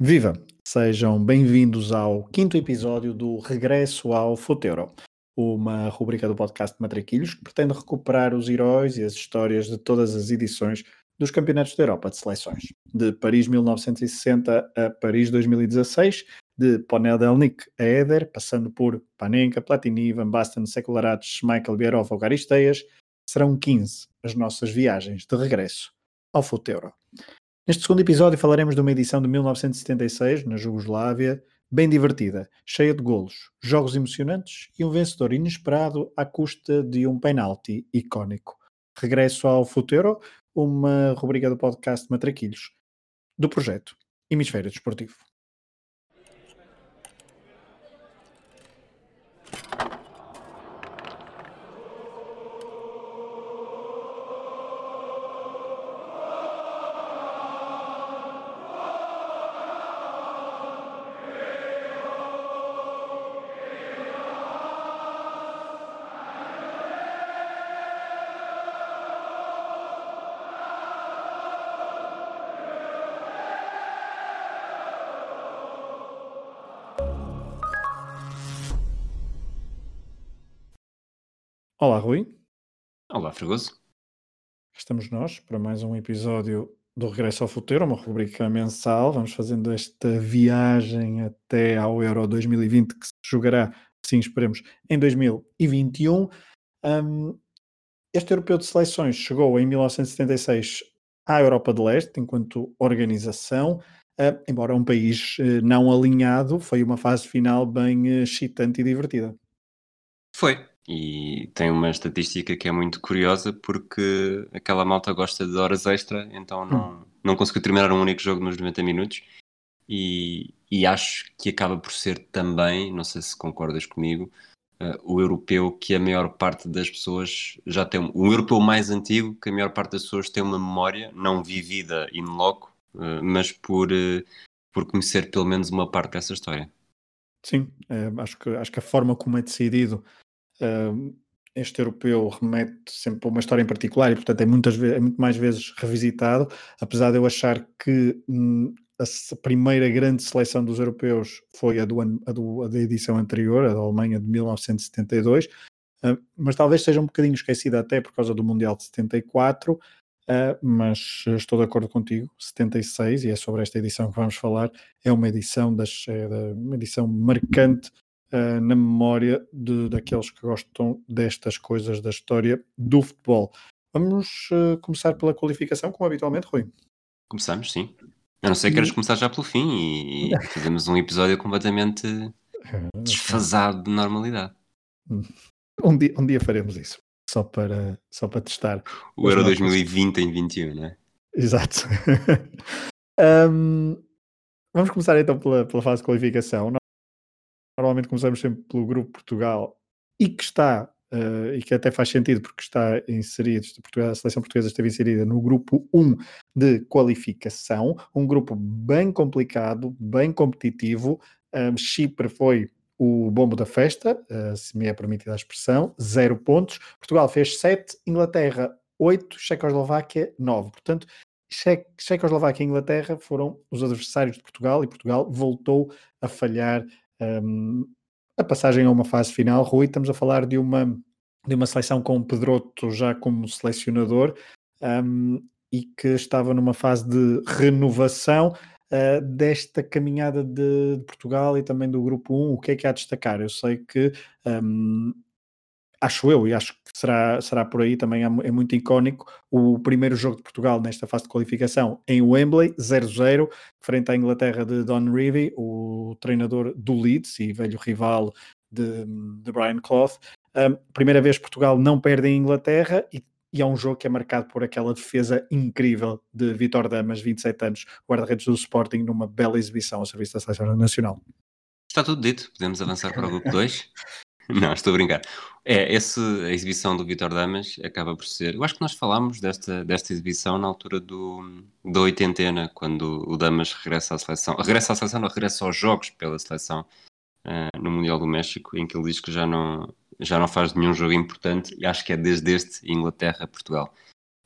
Viva! Sejam bem-vindos ao quinto episódio do Regresso ao Futeuro, uma rubrica do podcast Matraquilhos que pretende recuperar os heróis e as histórias de todas as edições dos Campeonatos da Europa de Seleções, de Paris 1960 a Paris 2016, de Ponel Delnik a Éder, passando por Panenka, Platini, Van Basten, Secularates, Michael Bierhoff ou Garisteias, serão 15 as nossas viagens de regresso ao Futeuro. Neste segundo episódio falaremos de uma edição de 1976, na Jugoslávia, bem divertida, cheia de golos, jogos emocionantes e um vencedor inesperado à custa de um penalti icónico. Regresso ao Futuro, uma rubrica do podcast Matraquilhos, do projeto Hemisfério Desportivo. Estamos nós para mais um episódio do Regresso ao Futuro, uma rubrica mensal. Vamos fazendo esta viagem até ao Euro 2020, que se jogará, sim, esperemos, em 2021. Um, este europeu de seleções chegou em 1976 à Europa de Leste, enquanto organização. Uh, embora um país uh, não alinhado, foi uma fase final bem uh, excitante e divertida. Foi, e tem uma estatística que é muito curiosa porque aquela malta gosta de horas extra, então não, hum. não conseguiu terminar um único jogo nos 90 minutos. E, e acho que acaba por ser também, não sei se concordas comigo, uh, o europeu que a maior parte das pessoas já tem. O europeu mais antigo que a maior parte das pessoas tem uma memória, não vivida in loco, uh, mas por, uh, por conhecer pelo menos uma parte dessa história. Sim, acho, que, acho que a forma como é decidido este europeu remete sempre a uma história em particular e, portanto, é, muitas vezes, é muito mais vezes revisitado, apesar de eu achar que hum, a primeira grande seleção dos europeus foi a, do, a, do, a da edição anterior, a da Alemanha de 1972, uh, mas talvez seja um bocadinho esquecida até por causa do Mundial de 74, uh, mas estou de acordo contigo, 76, e é sobre esta edição que vamos falar, é uma edição, das, é uma edição marcante uh, na memória de, daqueles que gostam destas coisas da história do futebol. Vamos uh, começar pela qualificação, como habitualmente, Rui. Começamos, sim. A não ser que queiras começar já pelo fim e, e fazemos um episódio completamente desfasado de normalidade. Um dia, um dia faremos isso, só para, só para testar. O Euro 2020 em 21, não é? Exato. um, vamos começar então pela, pela fase de qualificação normalmente começamos sempre pelo grupo Portugal e que está, uh, e que até faz sentido porque está inserido, a seleção portuguesa esteve inserida no grupo 1 de qualificação, um grupo bem complicado, bem competitivo. Um, Chipre foi o bombo da festa, uh, se me é permitida a expressão, zero pontos. Portugal fez 7, Inglaterra 8, Checoslováquia 9. Portanto, Checoslováquia e Inglaterra foram os adversários de Portugal e Portugal voltou a falhar um, a passagem a uma fase final, Rui, estamos a falar de uma, de uma seleção com o Pedroto já como selecionador um, e que estava numa fase de renovação uh, desta caminhada de, de, Portugal e também do Grupo 1. O que é que há a destacar? Eu sei que um, acho eu, e acho que será, será por aí também, é muito icónico, o primeiro jogo de Portugal nesta fase de qualificação em Wembley, 0-0, frente à Inglaterra de Don Revie, o treinador do Leeds e velho rival de, de Brian Clough. Um, primeira vez Portugal não perde em Inglaterra e, e, é um jogo que é marcado por aquela defesa incrível de Vitor Damas, 27 anos, guarda-redes do Sporting, numa bela exibição ao serviço da Seleção Nacional. Está tudo dito, podemos avançar para o grupo 2. Não, estou a brincar. É, essa exibição do Vitor Damas acaba por ser. Eu acho que nós falámos desta, desta exibição na altura do, da oitentena, quando o Damas regressa à seleção. Regressa à seleção, não, regressa aos jogos pela seleção uh, no Mundial do México, em que ele diz que já não, já não faz nenhum jogo importante, e acho que é desde este Inglaterra-Portugal.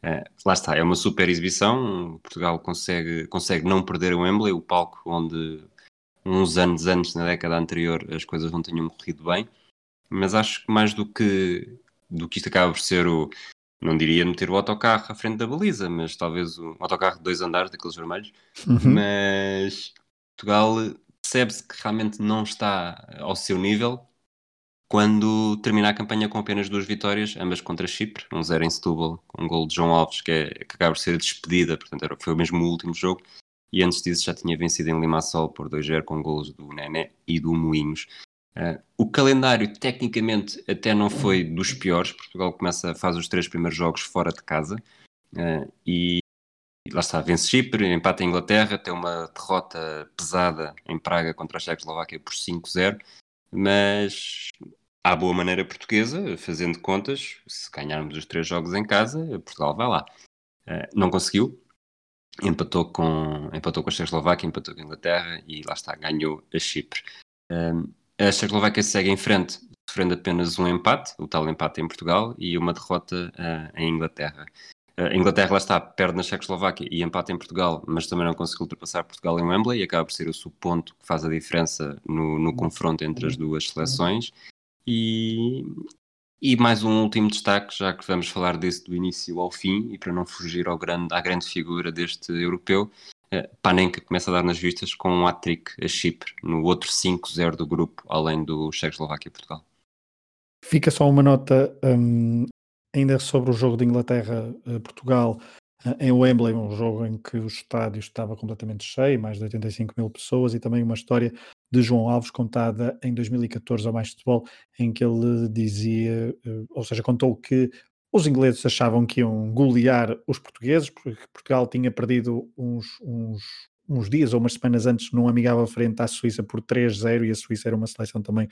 Uh, lá está, é uma super exibição. Portugal consegue, consegue não perder o Wembley, o palco onde uns anos antes, na década anterior, as coisas não tinham corrido bem. Mas acho que mais do que, do que isto acaba por ser o. Não diria meter o autocarro à frente da baliza, mas talvez o autocarro de dois andares, daqueles vermelhos. Uhum. Mas Portugal percebe-se que realmente não está ao seu nível quando termina a campanha com apenas duas vitórias, ambas contra Chipre, um zero em Setúbal, com um gol de João Alves, que, é, que acaba por ser despedida, portanto era, foi o mesmo último jogo, e antes disso já tinha vencido em Limassol por 2-0 com golos do Nené e do Moinhos. Uh, o calendário, tecnicamente, até não foi dos piores. Portugal começa, faz os três primeiros jogos fora de casa uh, e lá está, vence Chipre, empata a Inglaterra, tem uma derrota pesada em Praga contra a Checoslováquia por 5-0, mas à boa maneira portuguesa, fazendo contas, se ganharmos os três jogos em casa, Portugal vai lá. Uh, não conseguiu, empatou com, empatou com a Checoslováquia, empatou com a Inglaterra e lá está, ganhou a Chipre. Um, a Checoslováquia segue em frente, sofrendo apenas um empate, o tal empate em Portugal, e uma derrota uh, em Inglaterra. A Inglaterra lá está, perde na Checoslováquia e empate em Portugal, mas também não conseguiu ultrapassar Portugal em Wembley e acaba por ser o subponto que faz a diferença no, no confronto entre as duas seleções. E, e mais um último destaque, já que vamos falar disso do início ao fim, e para não fugir ao grande, à grande figura deste europeu, uh, Panenka começa a dar nas vistas com um hat-trick a Chipre, no outro 5-0 do grupo, além do Checoslováquia e Portugal. Fica só uma nota um, ainda sobre o jogo de Inglaterra-Portugal uh, em Wembley, um jogo em que o estádio estava completamente cheio, mais de 85 mil pessoas, e também uma história de João Alves, contada em 2014 ao Mais Futebol, em que ele dizia, eh, ou seja, contou que os ingleses achavam que iam golear os portugueses, porque Portugal tinha perdido uns, uns, uns dias ou umas semanas antes num amigável frente à Suíça por 3-0 e a Suíça era uma seleção também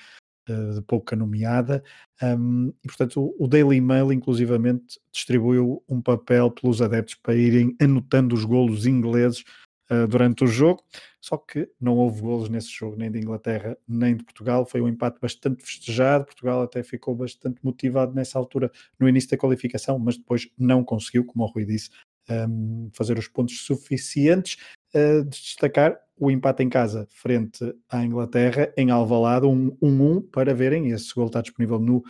de pouca nomeada. Um, e portanto o, o Daily Mail inclusivamente distribuiu um papel pelos adeptos para irem anotando os golos ingleses uh, durante o jogo. Só que não houve golos nesse jogo, nem de Inglaterra nem de Portugal. Foi um empate bastante festejado. Portugal até ficou bastante motivado nessa altura, no início da qualificação, mas depois não conseguiu, como o Rui disse, um, fazer os pontos suficientes. Uh, de destacar o empate em casa frente à Inglaterra em Alvalade, um 1-1 para verem. Esse gol está disponível no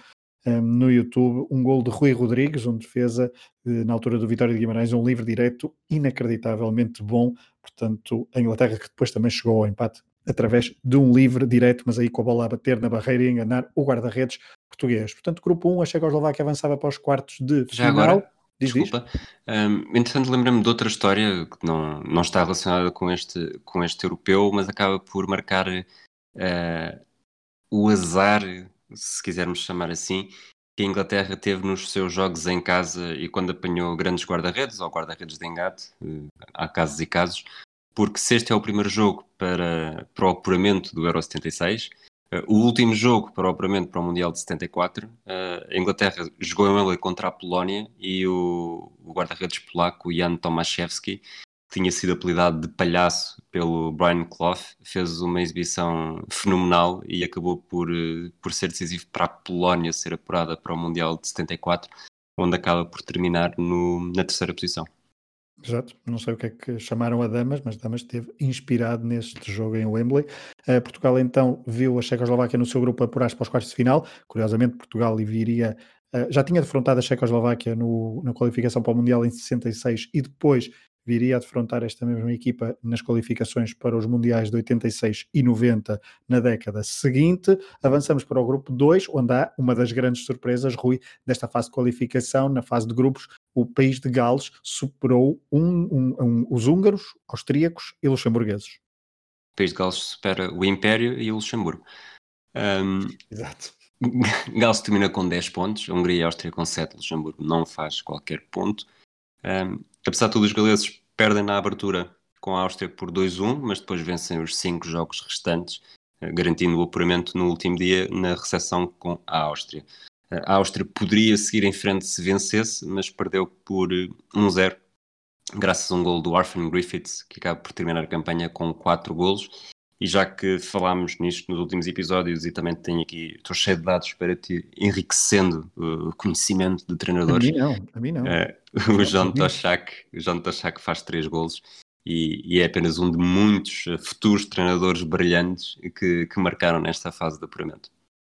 um, no YouTube um gol de Rui Rodrigues, um defesa eh, na altura do Vitória de Guimarães, um livre direto inacreditavelmente bom. Portanto, a Inglaterra que depois também chegou ao empate através de um livre direto, mas aí com a bola a bater na barreira e enganar o guarda-redes português. Portanto, grupo 1, a Checoslováquia avançava para os quartos de Já final. Agora, desculpa. Um, entretanto, lembrei-me de outra história que não, não está relacionada com este, com este europeu, mas acaba por marcar uh, o azar se quisermos chamar assim, que a Inglaterra teve nos seus jogos em casa e quando apanhou grandes guarda-redes ou guarda-redes de engate, eh, há casos e casos, porque se este é o primeiro jogo para, para o apuramento do Euro 76, Uh, eh, o último jogo apuramento para o Mundial de 74, uh, eh, a Inglaterra jogou em Wembley contra a Polónia e o, o guarda-redes polaco Jan Tomaszewski tinha sido apelidado de palhaço pelo Brian Clough, fez uma exibição fenomenal e acabou por, eh, por ser decisivo para a Polónia ser apurada para o Mundial de 74, onde acaba por terminar no, na terceira posição. Exato, não sei o que é que chamaram a Damas, mas Damas esteve inspirado neste jogo em Wembley. Uh, Portugal então viu a Checoslováquia no seu grupo apurar-se para os quartos de final. Curiosamente, Portugal viria, uh, já tinha defrontado a Checoslováquia no, na qualificação para o Mundial em 66 e depois viria a defrontar esta mesma equipa nas qualificações para os Mundiais de 86 e 90 na década seguinte. Avançamos para o grupo 2, onde há uma das grandes surpresas, Rui, desta fase de qualificação, na fase de grupos, o país de Gales superou um, um, um, os húngaros, austríacos e luxemburgueses. O país de Gales supera o Império e o Luxemburgo. Exato. Gales termina com 10 pontos, a Hungria e a Áustria com 7, Luxemburgo não faz qualquer ponto. Um, apesar de tudo, os galeses perdem na abertura com a Áustria por 2-1, mas depois vencem os 5 jogos restantes, uh, garantindo o apuramento no último dia na recepção com a Áustria. Uh, a Áustria poderia seguir em frente se vencesse, mas perdeu por 1-0, uh, graças a um gol do Arthur Griffiths, que acaba por terminar a campanha com 4 golos. E já que falámos nisto nos últimos episódios e também tenho aqui, estou cheio de dados para te enriquecendo o conhecimento de treinadores. A mim não, a mim não. Uh, o John Toshak, o John Toshak faz três golos e, e, é apenas um de muitos futuros treinadores brilhantes que, que marcaram nesta fase de apuramento.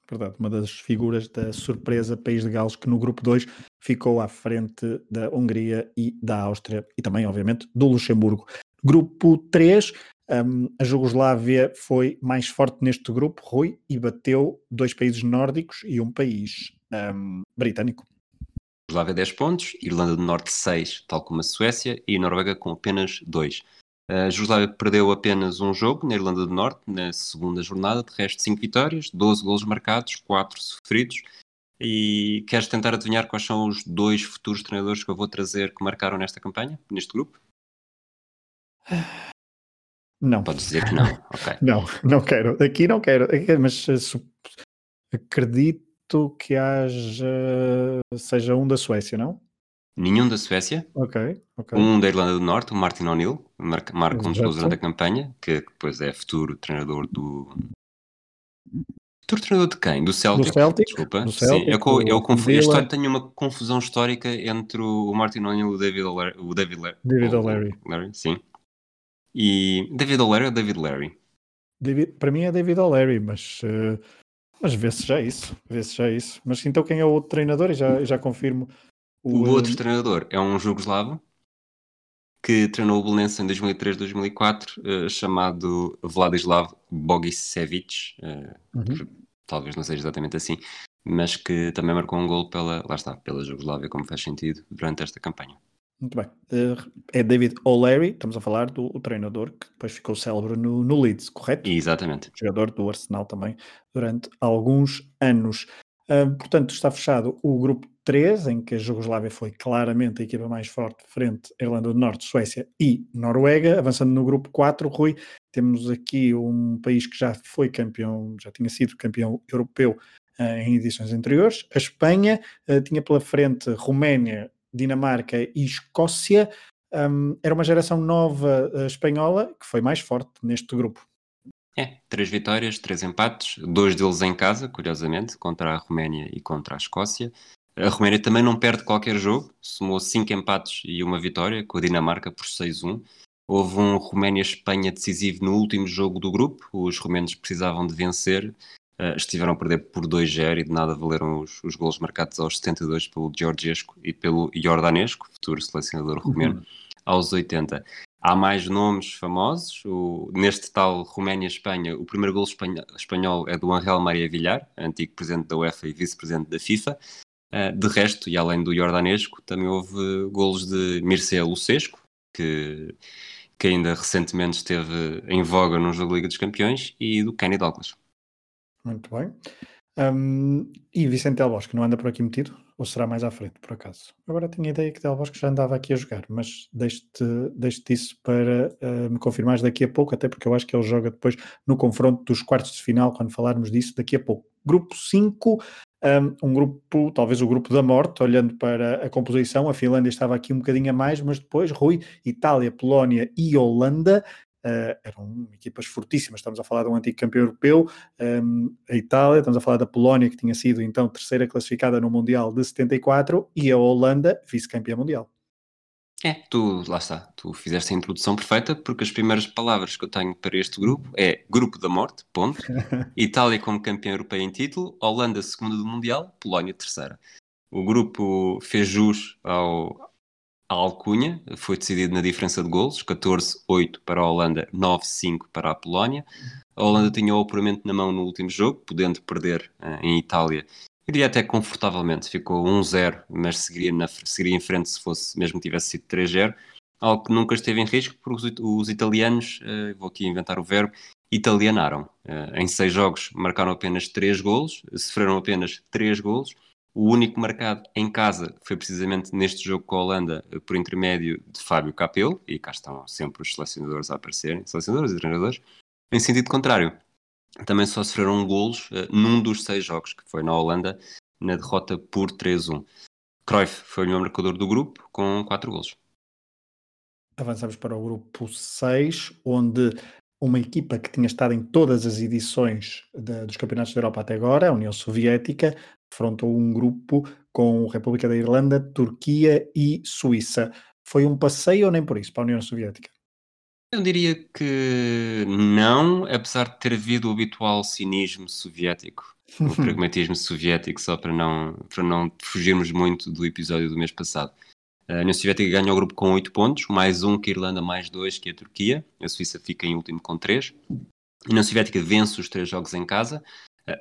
Verdade, uma das figuras da surpresa País de Gales que no grupo 2 ficou à frente da Hungria e da Áustria e também, obviamente, do Luxemburgo. Grupo 3, um, a Jugoslávia foi mais forte neste grupo, Rui, e bateu dois países nórdicos e um país um, britânico. Jugoslávia 10 pontos, Irlanda do Norte 6, tal como a Suécia, e Noruega com apenas 2. A Jugoslávia perdeu apenas um jogo na Irlanda do Norte, na segunda jornada, de resto 5 vitórias, 12 golos marcados, 4 sofridos. E queres tentar adivinhar quais são os dois futuros treinadores que eu vou trazer que marcaram nesta campanha, neste grupo? Não. Podes dizer que não, ok. não, não quero. Aqui não quero, mas uh, acredito que haja, seja um da Suécia, não? Nenhum da Suécia. Ok, ok. Um da Irlanda do Norte, o Martin O'Neill, marca, marca um dos gols durante a campanha, que depois é futuro treinador do. Futuro treinador de quem? Do Celtic? Do Celtic Desculpa. Do Celtic, Sim, eu, eu confundo. Este ano tenho uma confusão histórica entre o Martin O'Neill e o David O'Leary. O David, David. O'Leary. Sim. E David O'Leary ou David Larry? David, para mim é David O'Leary, mas, uh, mas vê-se já isso. Vê-se já isso. Mas então quem é o outro treinador? E já, já confirmo. O, o outro treinador é um jugoslavo que treinou o Belenense em 2003-2004, uh, chamado Vladislav Bogicevic, uh, uhum. talvez não seja exatamente assim, mas que também marcou um gol pela, lá está, pela Jugoslávia, como faz sentido, durante esta campanha. Muito bem. Uh, é David O'Leary, estamos a falar do treinador que depois ficou célebre no, no Leeds, correto? Exatamente. Jogador do Arsenal também durante alguns anos. Uh, portanto, está fechado o grupo 3, em que a Jugoslávia foi claramente a equipa mais forte frente à Irlanda do Norte, Suécia e Noruega. Avançando no grupo 4, Rui, temos aqui um país que já foi campeão, já tinha sido campeão europeu uh, em edições anteriores. A Espanha uh, tinha pela frente Roménia, Dinamarca e Escócia. Um, era uma geração nova uh, espanhola que foi mais forte neste grupo. É, três vitórias, três empates, dois deles em casa, curiosamente, contra a Roménia e contra a Escócia. A Roménia também não perde qualquer jogo, somou cinco empates e uma vitória, com a Dinamarca por 6-1. Houve um Roménia-Espanha decisivo no último jogo do grupo, os romenos precisavam de vencer, uh, estiveram a perder por 2-0 e de nada valeram os, os golos marcados aos 72 pelo Georgesco e pelo Jordanesco, futuro selecionador romeno, uhum. aos 80. Há mais nomes famosos. O, neste tal Roménia-Espanha, o primeiro gol espanhol é do Angel Maria Villar, antigo presidente da UEFA e vice-presidente da FIFA. Uh, de resto, e além do Jordanesco, também houve golos de Mircea Lucesco, que, que ainda recentemente esteve em voga no jogo da Liga dos Campeões, e do Kenny Douglas. Muito bem. Um, e Vicente Del Bosque não anda por aqui metido? Ou será mais à frente, por acaso? Agora tinha a ideia que Del Bosque já andava aqui a jogar, mas deixe-te deixe isso para uh, me confirmares daqui a pouco, até porque eu acho que ele joga depois no confronto dos quartos de final, quando falarmos disso daqui a pouco. Grupo 5, um, um, grupo, talvez o grupo da morte, olhando para a composição, a Finlândia estava aqui um bocadinho a mais, mas depois Rui, Itália, Polónia e Holanda Uh, eram equipas fortíssimas. Estamos a falar de um antigo campeão europeu, um, a Itália, estamos a falar da Polónia, que tinha sido então terceira classificada no Mundial de 74, e a Holanda, vice-campeã mundial. É, tu, lá está, tu fizeste a introdução perfeita, porque as primeiras palavras que eu tenho para este grupo é Grupo da Morte, ponto. Itália como campeã europeia em título, Holanda segunda do Mundial, Polónia terceira. O grupo fez jus ao, a alcunha, foi decidido na diferença de golos, 14-8 para a Holanda, 9-5 para a Polónia. A Holanda tinha o apuramento na mão no último jogo, podendo perder uh, em Itália. Iria até confortavelmente, ficou 1-0, mas seguiria, na, seguiria em frente se fosse, mesmo que tivesse sido 3-0. Algo que nunca esteve em risco, porque os, os italianos, uh, vou aqui inventar o verbo, italianaram. Uh, em seis jogos marcaram apenas 3 golos, sofreram apenas 3 golos o único marcado em casa foi precisamente neste jogo com a Holanda, por intermédio de Fábio Capello, e cá estão sempre os selecionadores a aparecerem, selecionadores e treinadores, em sentido contrário. Também só sofreram golos uh, num dos seis jogos, que foi na Holanda, na derrota por 3-1. Cruyff foi o melhor marcador do grupo, com 4 golos. Avançamos para o grupo 6, onde uma equipa que tinha estado em todas as edições de, dos Campeonatos da Europa até agora, a União Soviética, defrontou um grupo com República da Irlanda, Turquia e Suíça. Foi um passeio ou nem por isso para a União Soviética? Eu diria que não, apesar de ter havido o habitual cinismo soviético, o pragmatismo soviético, só para não, para não fugirmos muito do episódio do mês passado. A União Soviética ganha o grupo com 8 pontos, mais um que a Irlanda, mais dois que a Turquia. A Suíça fica em último com 3. A União Soviética vence os três jogos em casa.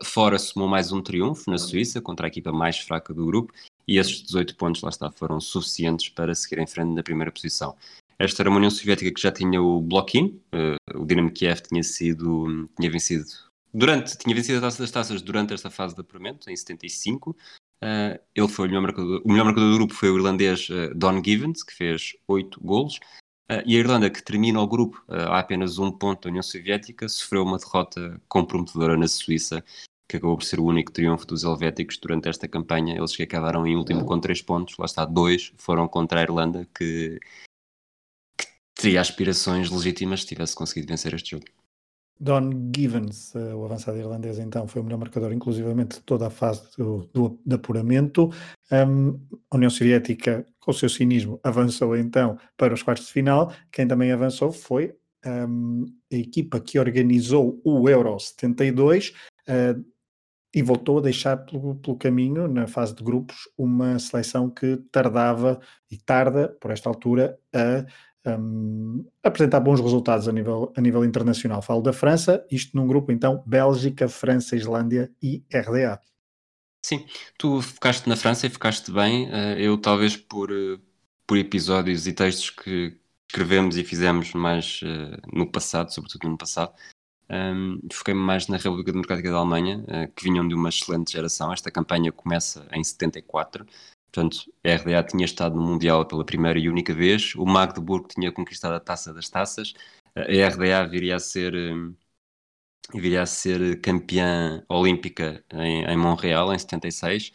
Fora somou mais um triunfo na Suíça contra a equipa mais fraca do grupo e esses 18 pontos, lá está, foram suficientes para seguir em frente na primeira posição. Esta era uma União Soviética que já tinha o block-in, uh, o Dinamo Kiev tinha sido, tinha vencido durante, tinha vencido a Taça das Taças durante esta fase de apuramento, em 75. Uh, ele foi o melhor marcador, o melhor marcador do grupo foi o irlandês uh, Don Givens, que fez 8 golos. Uh, e a Irlanda, que termina o grupo a apenas um ponto da União Soviética, sofreu uma derrota comprometedora na Suíça, que acabou por ser o único triunfo dos helvéticos durante esta campanha. Eles que acabaram em último com três pontos, lá está, dois foram contra a Irlanda, que, que teria aspirações legítimas se tivesse conseguido vencer este jogo. Don Givens, eh, o avançado irlandês, então, foi o melhor marcador, inclusivamente, de toda a fase do, do de apuramento. Um, a União Soviética, com o seu cinismo, avançou então para os quartos de final. Quem também avançou foi um, a equipa que organizou o Euro 72 uh, e voltou a deixar pelo, pelo, caminho, na fase de grupos, uma seleção que tardava e tarda, por esta altura, a um, apresentar bons resultados a nível, a nível internacional. Falo da França, isto num grupo então Bélgica, França, Islândia e RDA. Sim, tu focaste na França e focaste bem. Eh, eu talvez por, eh, por episódios e textos que escrevemos e fizemos mais uh, no passado, sobretudo no passado, um, foquei-me mais na República Democrática da Alemanha, que vinham de uma excelente geração. Esta campanha começa em 74 Portanto, a RDA tinha estado no Mundial pela primeira e única vez, o Magdeburgo tinha conquistado a taça das taças, a RDA viria a ser, hum, viria a ser campeã olímpica em, em Montreal em 76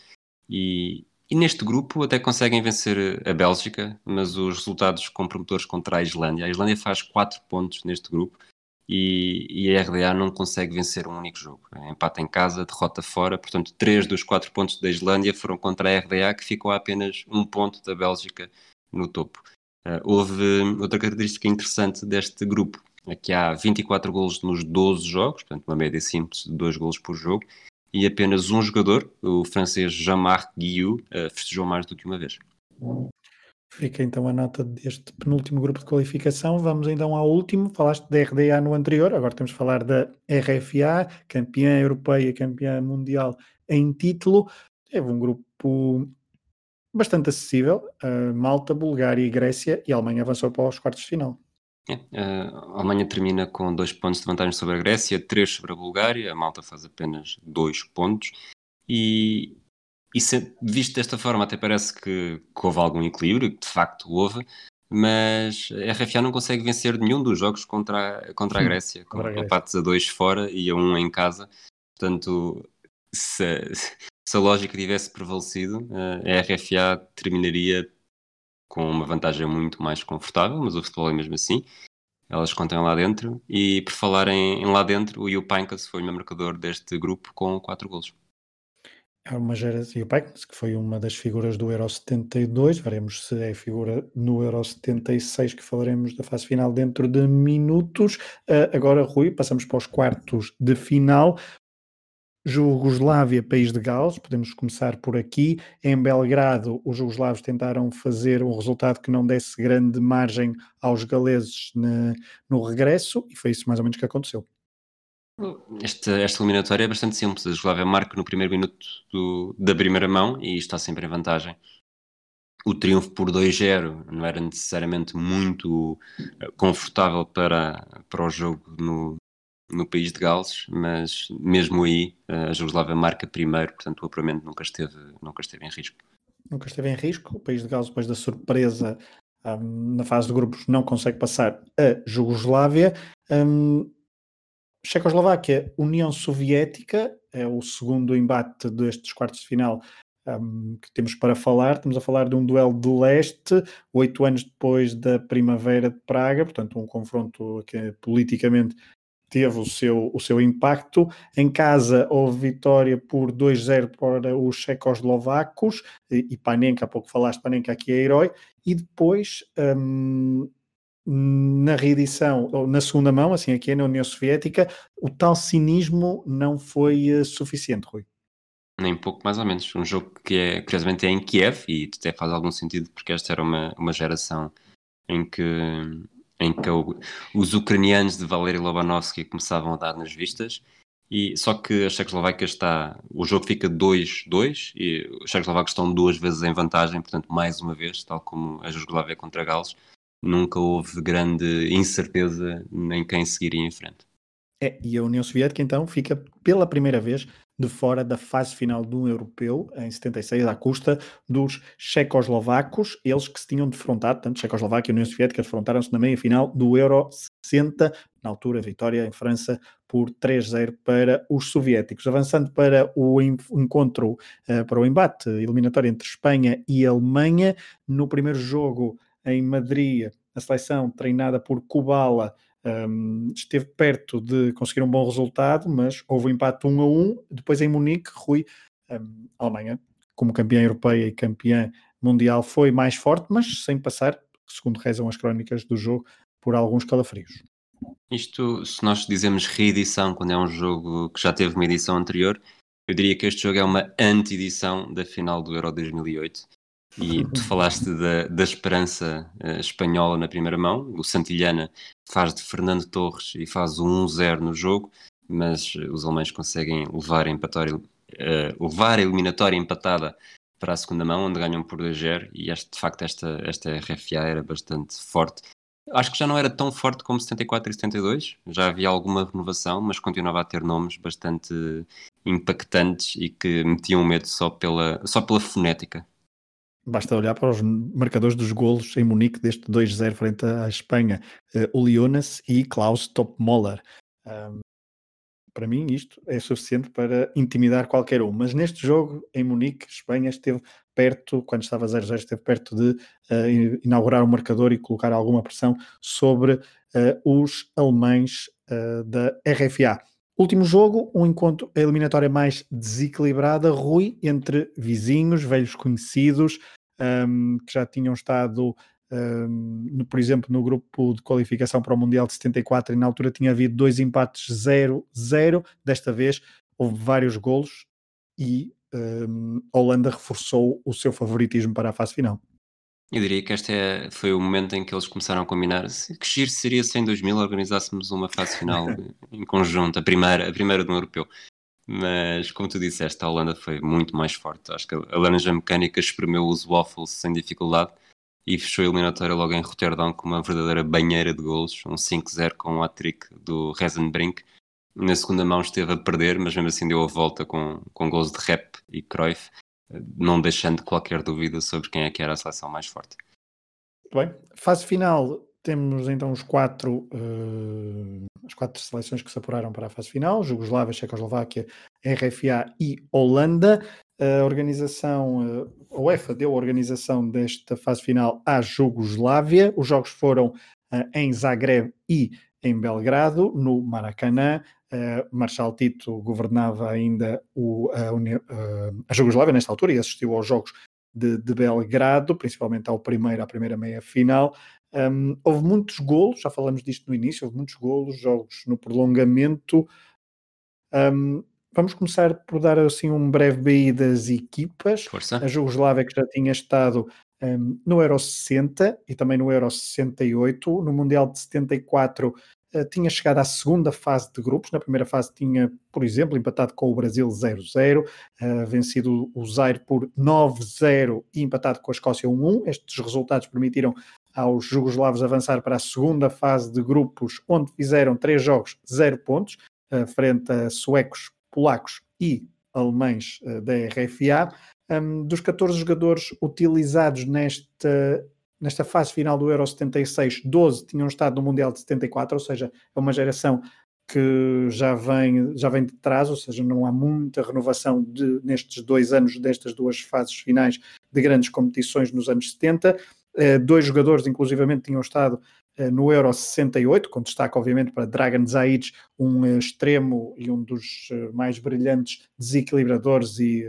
e, e neste grupo até conseguem vencer a Bélgica, mas os resultados comprometedores contra a Islândia. A Islândia faz 4 pontos neste grupo e, e, a RDA não consegue vencer um único jogo. Empate em casa, derrota fora, portanto, três dos quatro pontos da Islândia foram contra a RDA, que ficou a apenas um ponto da Bélgica no topo. Uh, houve outra característica interessante deste grupo, é que há 24 golos nos 12 jogos, portanto, uma média simples de 2 golos por jogo, e apenas um jogador, o francês Jean-Marc Guillou, uh, festejou mais do que uma vez. Fica então a nota deste penúltimo grupo de qualificação. Vamos então ao último. Falaste da RDA no anterior, agora temos de falar da RFA, campeã europeia, campeã mundial em título. Teve um grupo bastante acessível. Uh, Malta, Bulgária e Grécia, e a Alemanha avançou para os quartos de final. É, a Alemanha termina com dois pontos de vantagem sobre a Grécia, três sobre a Bulgária, a Malta faz apenas dois pontos. E, e se, visto desta forma, até parece que, que houve algum equilíbrio, que de facto houve, mas a RFA não consegue vencer nenhum dos jogos contra a, contra a Grécia, com empates a dois fora e a um em casa. Portanto, se, se a lógica tivesse prevalecido, a RFA terminaria com uma vantagem muito mais confortável, mas o futebol é mesmo assim. Elas contêm lá dentro. E por falar em, em lá dentro, o Yu Pinkas foi o meu marcador deste grupo com 4 golos. Há uma geração, e o Pecknes, que foi uma das figuras do Euro 72, veremos se é figura no Euro 76, que falaremos da fase final dentro de minutos. Uh, agora, Rui, passamos para os quartos de final. Jugoslávia, País de Gales, podemos começar por aqui. Em Belgrado, os jugoslavos tentaram fazer um resultado que não desse grande margem aos galeses no regresso, e foi isso mais ou menos que aconteceu. Esta, esta eliminatória é bastante simples. A Jugoslávia marca no primeiro minuto do, da primeira mão e está sempre em vantagem. O triunfo por 2-0 não era necessariamente muito eh, confortável para, para o jogo no, no país de Gales, mas mesmo aí eh, a Jugoslávia marca primeiro, portanto o apuramento nunca esteve, nunca esteve em risco. Nunca esteve em risco. O país de Gales, depois da surpresa um, na fase de grupos, não consegue passar a Jugoslávia. Um, Checoslováquia, União Soviética, é o segundo embate destes quartos de final um, que temos para falar. Estamos a falar de um duelo de leste, oito anos depois da Primavera de Praga, portanto, um confronto que politicamente teve o seu, o seu impacto. Em casa houve vitória por 2-0 para os checoslovacos e, e Panenka, há pouco falaste, Panenka aqui é herói, e depois um, na reedição, ou na segunda mão, assim aqui na União Soviética, o tal cinismo não foi uh, suficiente, Rui. Nem pouco mais ou menos. Um jogo que é, curiosamente, é em Kiev e até faz algum sentido porque esta era uma, uma geração em que em que os ucranianos de Valery Lobanovsky começavam a dar nas vistas. E, só que a Checoslováquia está. O jogo fica 2-2 e os Checoslovacos estão duas vezes em vantagem, portanto, mais uma vez, tal como a Jugoslávia contra Gales, nunca houve grande incerteza em quem seguiria em frente. É, e a União Soviética então fica pela primeira vez de fora da fase final do europeu, em 76, à custa dos checoslovacos, eles que se tinham defrontado, tanto Checoslováquia e União Soviética defrontaram-se na meia-final do Euro 60, na altura vitória em França por 3-0 para os soviéticos. Avançando para o encontro, uh, para o embate eliminatório entre Espanha e Alemanha, no primeiro jogo em Madrid, a seleção treinada por Kubala um, esteve perto de conseguir um bom resultado, mas houve um empate 1 a 1. Depois em Munique, Rui, um, Alemanha, como campeã europeia e campeã mundial, foi mais forte, mas sem passar, segundo rezam as crónicas do jogo, por alguns calafrios. Isto, se nós dizemos reedição quando é um jogo que já teve uma edição anterior, eu diria que este jogo é uma anti-edição da final do Euro 2008. E tu falaste da, da esperança uh, espanhola na primeira mão. O Santillana faz de Fernando Torres e faz o 1-0 no jogo, mas os alemães conseguem levar a, empatória, uh, levar a eliminatória empatada para a segunda mão, onde ganham por 2-0. E este, de facto, esta, esta RFA era bastante forte. Acho que já não era tão forte como 74 e 72, já havia alguma renovação, mas continuava a ter nomes bastante impactantes e que metiam medo só pela, só pela fonética. Basta olhar para os marcadores dos golos em Munique deste 2-0 frente à Espanha. Uh, o Leonas e Klaus Topmoller. Para mim isto é suficiente para intimidar qualquer um. Mas neste jogo, em Munique, Espanha esteve perto, quando estava 0-0, esteve perto de uh, inaugurar o um marcador e colocar alguma pressão sobre uh, os alemães uh, da RFA. Último jogo, um encontro eliminatória mais desequilibrada, Rui, entre vizinhos, velhos conhecidos, um, que já tinham estado, um, no, por exemplo, no grupo de qualificação para o Mundial de 74, e na altura tinha havido dois empates 0-0. Desta vez houve vários golos e um, a Holanda reforçou o seu favoritismo para a fase final. Eu diria que este é, foi o momento em que eles começaram a combinar que giro seria se em 2000 organizássemos uma fase final em conjunto, a primeira, a primeira do europeu. Mas, como tu disseste, a Holanda foi muito mais forte. Acho que a laranja mecânica espremeu os waffles sem dificuldade e fechou a eliminatória logo em Roterdão com uma verdadeira banheira de golos, um 5-0 com o hat-trick do Rezenbrink. Na segunda mão esteve a perder, mas mesmo assim deu a volta com, com gols de Rep e Cruyff não deixando qualquer dúvida sobre quem é que era a seleção mais forte. Bem, fase final, temos então os quatro, uh, as quatro seleções que se apuraram para a fase final: Jugoslávia, Checoslováquia, RFA e Holanda. A organização, uh, a UEFA deu a organização desta fase final à Jugoslávia. Os jogos foram uh, em Zagreb e em Belgrado, no Maracanã. Uh, Marshal Tito governava ainda o, a, uh, a Jugoslávia nesta altura e assistiu aos jogos de, de Belgrado, principalmente ao primeiro, à primeira meia final. Um, houve muitos golos, já falamos disto no início, houve muitos golos, jogos no prolongamento. Um, vamos começar por dar assim um breve BI das equipas. Força. A Jugoslávia que já tinha estado um, no Euro 60 e também no Euro 68, no Mundial de 74 Uh, tinha chegado à segunda fase de grupos. Na primeira fase tinha, por exemplo, empatado com o Brasil 0-0, uh, eh, vencido o Zaire por 9-0 e empatado com a Escócia 1-1. Estes resultados permitiram aos jugoslavos avançar para a segunda fase de grupos, onde fizeram três jogos, zero pontos, uh, frente a suecos, polacos e alemães da RFA. Um, dos 14 jogadores utilizados nesta, nesta fase final do Euro 76, 12 tinham estado no Mundial de 74, ou seja, é uma geração que já vem, já vem de trás, ou seja, não há muita renovação de, nestes dois anos, destas duas fases finais de grandes competições nos anos 70. Eh, dois jogadores, inclusivamente, tinham estado eh, no Euro 68, com destaque, obviamente, para Dragan Zaic, um eh, extremo e um dos mais brilhantes desequilibradores e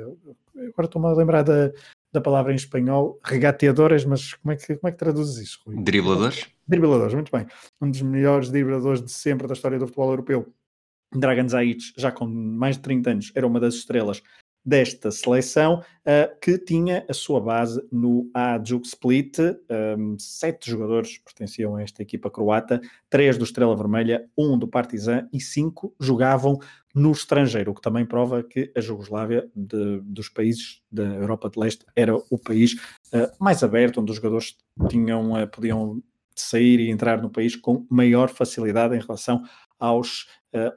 agora estou-me a lembrar da, da palavra em espanhol, regateadores, mas como é que, como é que traduzes isso, Rui? Dribladores? Dribladores, muito bem. Um dos melhores dribladores de sempre da história do futebol europeu. Dragan Zaic, já com mais de 30 anos, era uma das estrelas desta seleção, uh, que tinha a sua base no Ajuk Split. Um, sete jogadores pertenciam a esta equipa croata, três do Estrela Vermelha, um do Partizan e cinco jogavam no estrangeiro, o que também prova que a Jugoslávia, de, dos países da Europa de Leste, era o país uh, mais aberto, onde os jogadores tinham, uh, podiam sair e entrar no país com maior facilidade em relação aos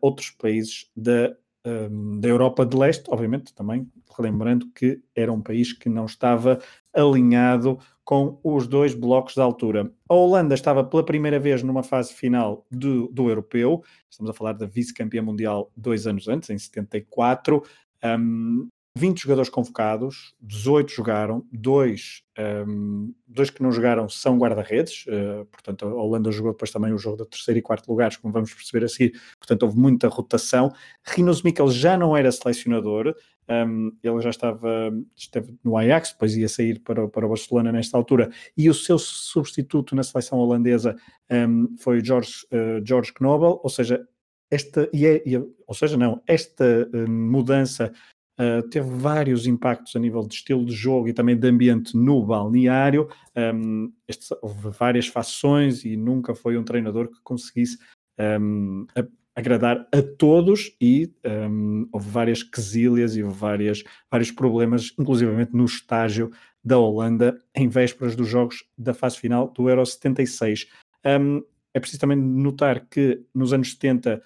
outros países da um, da Europa de Leste, obviamente também lembrando que era um país que não estava alinhado com os dois blocos de altura. A Holanda estava pela primeira vez numa fase final do, do europeu, estamos a falar da vice-campeã mundial dois anos antes, em 74. Um, 20 jogadores convocados, 18 jogaram, dois, um, dois que não jogaram são guarda-redes, uh, portanto a Holanda jogou depois também o jogo do terceiro e quarto lugares, como vamos perceber a seguir, portanto houve muita rotação. Rinos Mikkel já não era selecionador, um, ele já estava esteve no Ajax, depois ia sair para, para o Barcelona nesta altura, e o seu substituto na seleção holandesa um, foi George, uh, George Knobel, ou seja, esta, e é, e, ou seja, não, esta uh, mudança Uh, teve vários impactos a nível de estilo de jogo e também de ambiente no balneário. Um, este, houve várias fações e nunca foi um treinador que conseguisse um, a, agradar a todos e um, houve várias quesílias e várias, vários problemas, inclusivamente no estágio da Holanda, em vésperas dos jogos da fase final do Euro 76. é preciso também notar que nos anos 70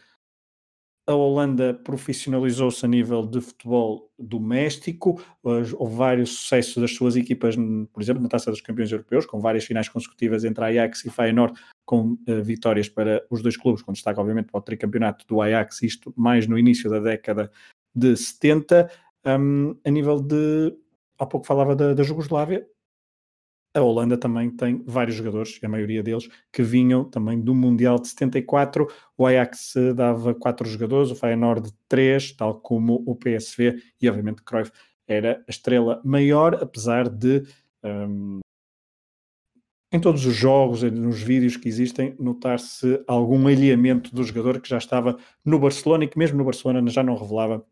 a Holanda profissionalizou-se a nível de futebol doméstico, houve vários sucessos das suas equipas, por exemplo, na Taça dos Campeões Europeus, com várias finais consecutivas entre Ajax e Feyenoord, com uh, vitórias para os dois clubes, com destaque, obviamente, para o tricampeonato do Ajax, isto mais no início da década de 70. Um, a nível de. Há pouco falava da, da Jugoslávia, a Holanda também tem vários jogadores, a maioria deles, que vinham também do Mundial de 74. O Ajax dava quatro jogadores, o Feyenoord três, tal como o PSV, e obviamente Cruyff era a estrela maior, apesar de um, em todos os jogos, nos vídeos que existem, notar-se algum alinhamento do jogador que já estava no Barcelona e que mesmo no Barcelona já não revelava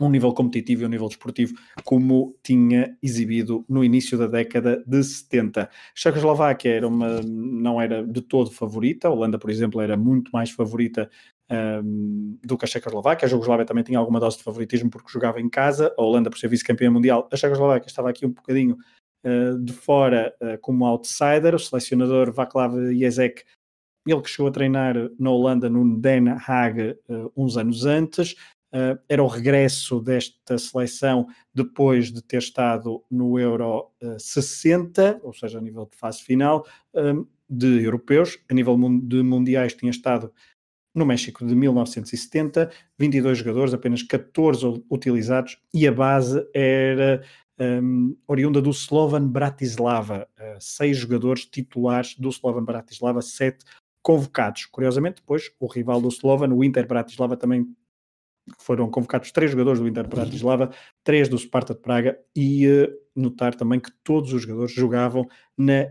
um nível competitivo e um nível desportivo como tinha exibido no início da década de 70. A Checoslováquia era uma, não era de todo favorita, a Holanda, por exemplo, era muito mais favorita um, do que a Checoslováquia. A Jugoslávia também tinha alguma dose de favoritismo porque jogava em casa, a Holanda por ser vice-campeã mundial. A Checoslováquia estava aqui um bocadinho uh, de fora uh, como outsider. O selecionador Václav Jezek ele que chegou a treinar na Holanda no Den Haag uh, uns anos antes, Uh, era o regresso desta seleção depois de ter estado no Euro uh, 60, ou seja, a nível de fase final, um, de europeus. A nível de mundiais tinha estado no México de 1970, 22 jogadores, apenas 14 utilizados, e a base era um, oriunda do Slovan Bratislava. Uh, seis jogadores titulares do Slovan Bratislava, sete convocados. Curiosamente, depois, o rival do Slovan, o Inter Bratislava, também foram convocados três jogadores do Inter Bratislava, três do Sparta de Praga e uh, notar também que todos os jogadores jogavam na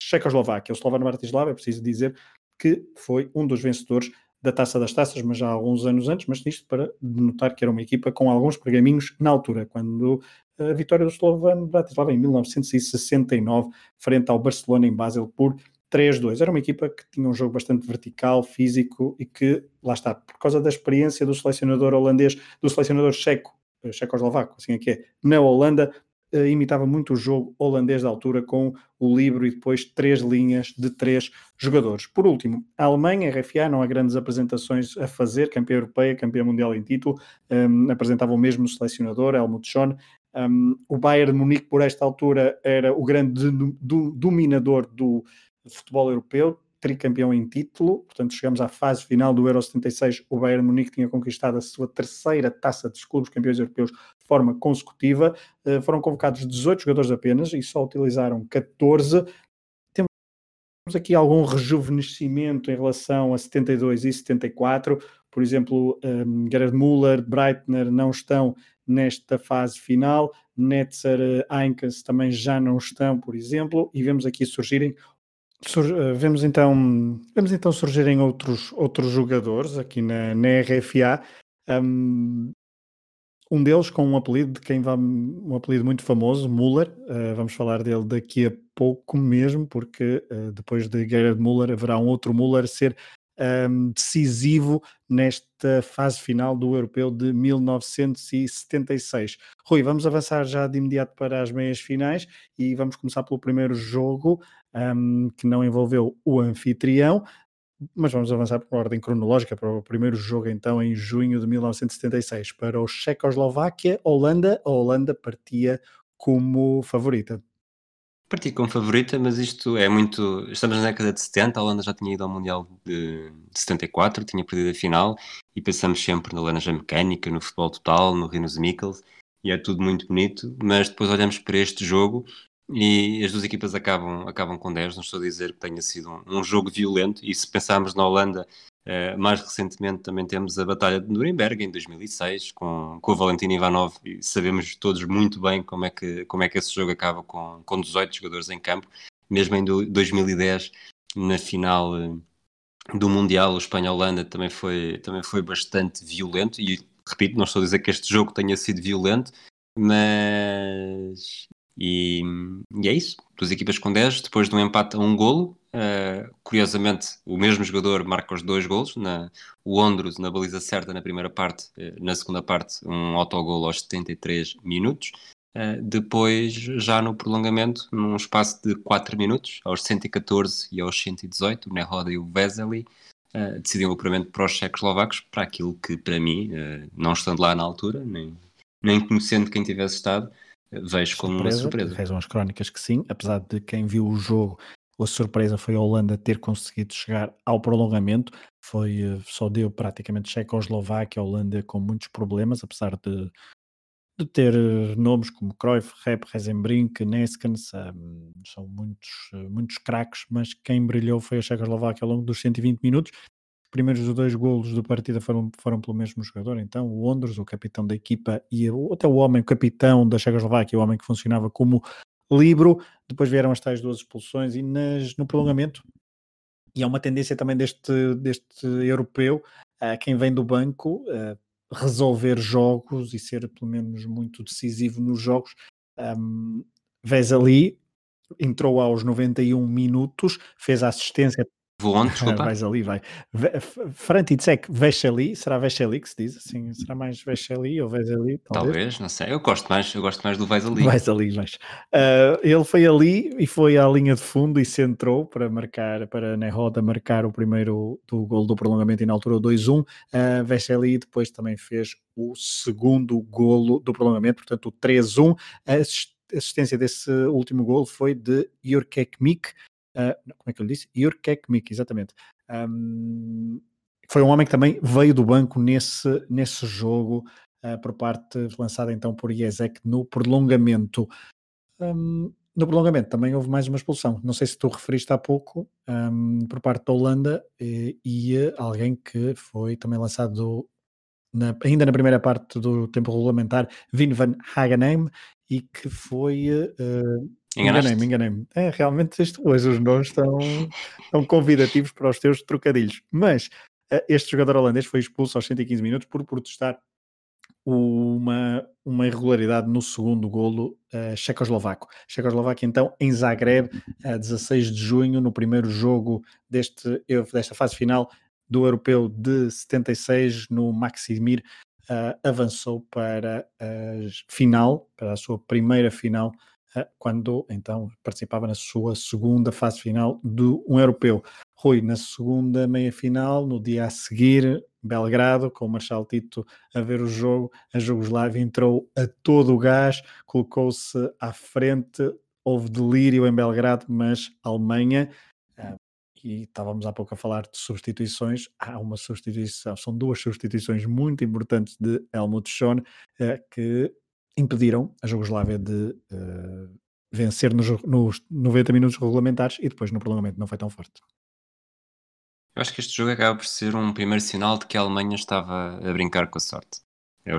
Checoslováquia. O Slovan Bratislava, é preciso dizer que foi um dos vencedores da Taça das Taças, mas já há alguns anos antes, mas isto para notar que era uma equipa com alguns pergaminhos na altura, quando a vitória do Slovan Bratislava em 1969, frente ao Barcelona em Basel por 3-2. Era uma equipa que tinha um jogo bastante vertical, físico e que, lá está, por causa da experiência do selecionador holandês, do selecionador checo, eh, checo-eslovaco, assim é que é, na Holanda, eh, imitava muito o jogo holandês da altura com o livro e depois três linhas de três jogadores. Por último, a Alemanha, RFA, não há grandes apresentações a fazer, campeã europeia, campeã mundial em título, um, ehm, apresentava o mesmo selecionador, Helmut Schön, um, ehm, o Bayern de Munique, por esta altura, era o grande dominador do, de futebol europeu, tricampeão em título, portanto chegamos à fase final do Euro 76, o Bayern Munique tinha conquistado a sua terceira taça dos clubes campeões europeus de forma consecutiva, uh, foram convocados 18 jogadores apenas e só utilizaram 14, temos aqui algum rejuvenescimento em relação a 72 e 74, por exemplo, um, Gerard Müller, Breitner não estão nesta fase final, Netzer, Einkens também já não estão, por exemplo, e vemos aqui surgirem Sur, eh, vemos então vemos então surgirem outros outros jogadores aqui na, na RFA um, um deles com um apelido de quem vai um apelido muito famoso, Muller. Uh, vamos falar dele daqui a pouco mesmo, porque uh, depois de Gerard Muller haverá um outro Muller ser um, decisivo nesta fase final do Europeu de 1976. Rui, vamos avançar já de imediato para as meias finais e vamos começar pelo primeiro jogo um, que não envolveu o anfitrião mas vamos avançar por ordem cronológica para o primeiro jogo então em junho de 1976 para o Checoslováquia, Holanda, a Holanda partia como favorita. Partia como favorita, mas isto é muito. Estamos na década de 70, a Holanda já tinha ido ao Mundial de 74, tinha perdido a final e pensamos sempre na laranja mecânica, no futebol total, no Rinos Mikkels e é tudo muito bonito, mas depois olhamos para este jogo e as duas equipas acabam, acabam com 10. Não estou a dizer que tenha sido um, um jogo violento. E se pensarmos na Holanda, uh, mais recentemente também temos a Batalha de Nuremberg em 2006 com, com o Valentim Ivanov. E sabemos todos muito bem como é que, como é que esse jogo acaba com, com 18 jogadores em campo. Mesmo em 2010, na final uh, do Mundial, o Espanha-Holanda também foi, também foi bastante violento. E repito, não estou a dizer que este jogo tenha sido violento, mas e, e, é isso, duas equipas com 10, depois de um empate a um golo. Uh, curiosamente, o mesmo jogador marca os dois golos, na, o Ondros na baliza certa na primeira parte, uh, na segunda parte, um autogolo aos 73 minutos. Uh, depois, já no prolongamento, num espaço de 4 minutos, aos 114 e aos 118, o Nehoda e o Vesely uh, o apuramento para os checoslovacos, para aquilo que, para mim, não estando lá na altura, nem, nem conhecendo quem tivesse estado, vejo como surpresa, uma surpresa. Fez umas crónicas que sim, apesar de quem viu o jogo, a surpresa foi a Holanda ter conseguido chegar ao prolongamento. Foi, eh, só deu praticamente Checoslováquia, a Holanda com muitos problemas, apesar de, de ter eh, nomes como Cruyff, Rep, Rezenbrink, Neskens, um, são muitos, eh, muitos craques, mas quem brilhou foi a Checoslováquia ao longo dos 120 minutos primeiros dois golos da partida foram, foram pelo mesmo jogador, então o Ondros, o capitão da equipa, e até o homem, o capitão da Checoslováquia, o homem que funcionava como libro, depois vieram as tais duas expulsões e nas, no prolongamento, e é uma tendência também deste, deste europeu, uh, quem vem do banco, resolver jogos e ser pelo menos muito decisivo nos jogos. Um, Vês ali, entrou aos 91 minutos, fez a assistência Vou onde, desculpa? Vais ali, vai. Franticek Vecheli, será Vecheli que se diz assim? Será mais Vecheli ou Veseli? Talvez. talvez, não sei. Eu gosto mais, eu gosto mais do Vais ali. Vais ali, vais. Uh, ele foi ali e foi à linha de fundo e centrou para marcar, para na roda marcar o primeiro do gol do prolongamento e na altura o 2-1. Uh, Vecheli depois também fez o segundo golo do prolongamento, portanto o 3-1. A assistência desse último gol foi de Jurkek Mik, Uh, como é que eu lhe disse? Jurkek exatamente. Um, foi um homem que também veio do banco nesse, nesse jogo, uh, por parte lançada então por Iezek no prolongamento. Um, no prolongamento também houve mais uma expulsão. Não sei se tu referiste há pouco, um, por parte da Holanda, e, e, alguém que foi também lançado na, ainda na primeira parte do tempo regulamentar, Vin van Hagenheim, e que foi. Uh, Enganei-me, enganei-me. É, realmente isto, hoje os nomes estão, estão convidativos para os teus trocadilhos. Mas uh, este jogador holandês foi expulso aos 115 minutos por protestar uma, uma irregularidade no segundo golo uh, checoslovaco. Checoslováquia, então, em Zagreb, a 16 de junho, no primeiro jogo deste, desta fase final do Europeu de 76, no Maximir, uh, avançou para a final, para a sua primeira final eh, quando então participava na sua segunda fase final do um europeu. Rui, na segunda meia final, no dia a seguir, Belgrado, com o Marshal Tito a ver o jogo, a Jugoslávia entrou a todo o gás, colocou-se à frente, houve delírio em Belgrado, mas Alemanha, uh, e estávamos há pouco a falar de substituições, há uma substituição, são duas substituições muito importantes de Helmut Schoen uh, que impediram a Jugoslávia de uh, vencer nos, nos 90 minutos regulamentares e depois no prolongamento não foi tão forte. Eu acho que este jogo acaba por ser um primeiro sinal de que a Alemanha estava a brincar com a sorte.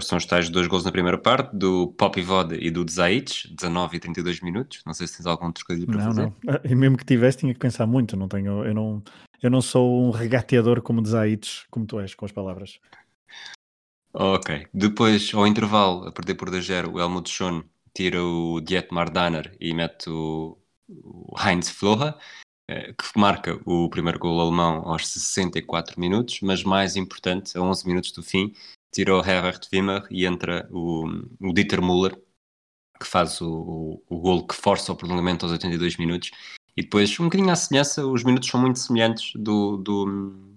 São os tais dois gols na primeira parte, do Popivod e do Zaic, 19 e 32 minutos. Não sei se tens algum trocadilho para não, fazer. Não, ah, E mesmo que tivesse, tinha que pensar muito. Não tenho, eu, não, eu não sou um regateador como Zaic, como tu és, com as palavras. Ok. Depois, ao intervalo, a perder por 2-0, o Helmut Schoen tira o Dietmar Danner e mete o, Heinz Floha, eh, que marca o primeiro gol alemão aos 64 minutos, mas mais importante, a 11 minutos do fim, tira o Herbert Wimmer e entra o, o Dieter Müller, que faz o, o, o golo que força o prolongamento aos 82 minutos. E depois, um bocadinho à semelhança, os minutos são muito semelhantes do, do,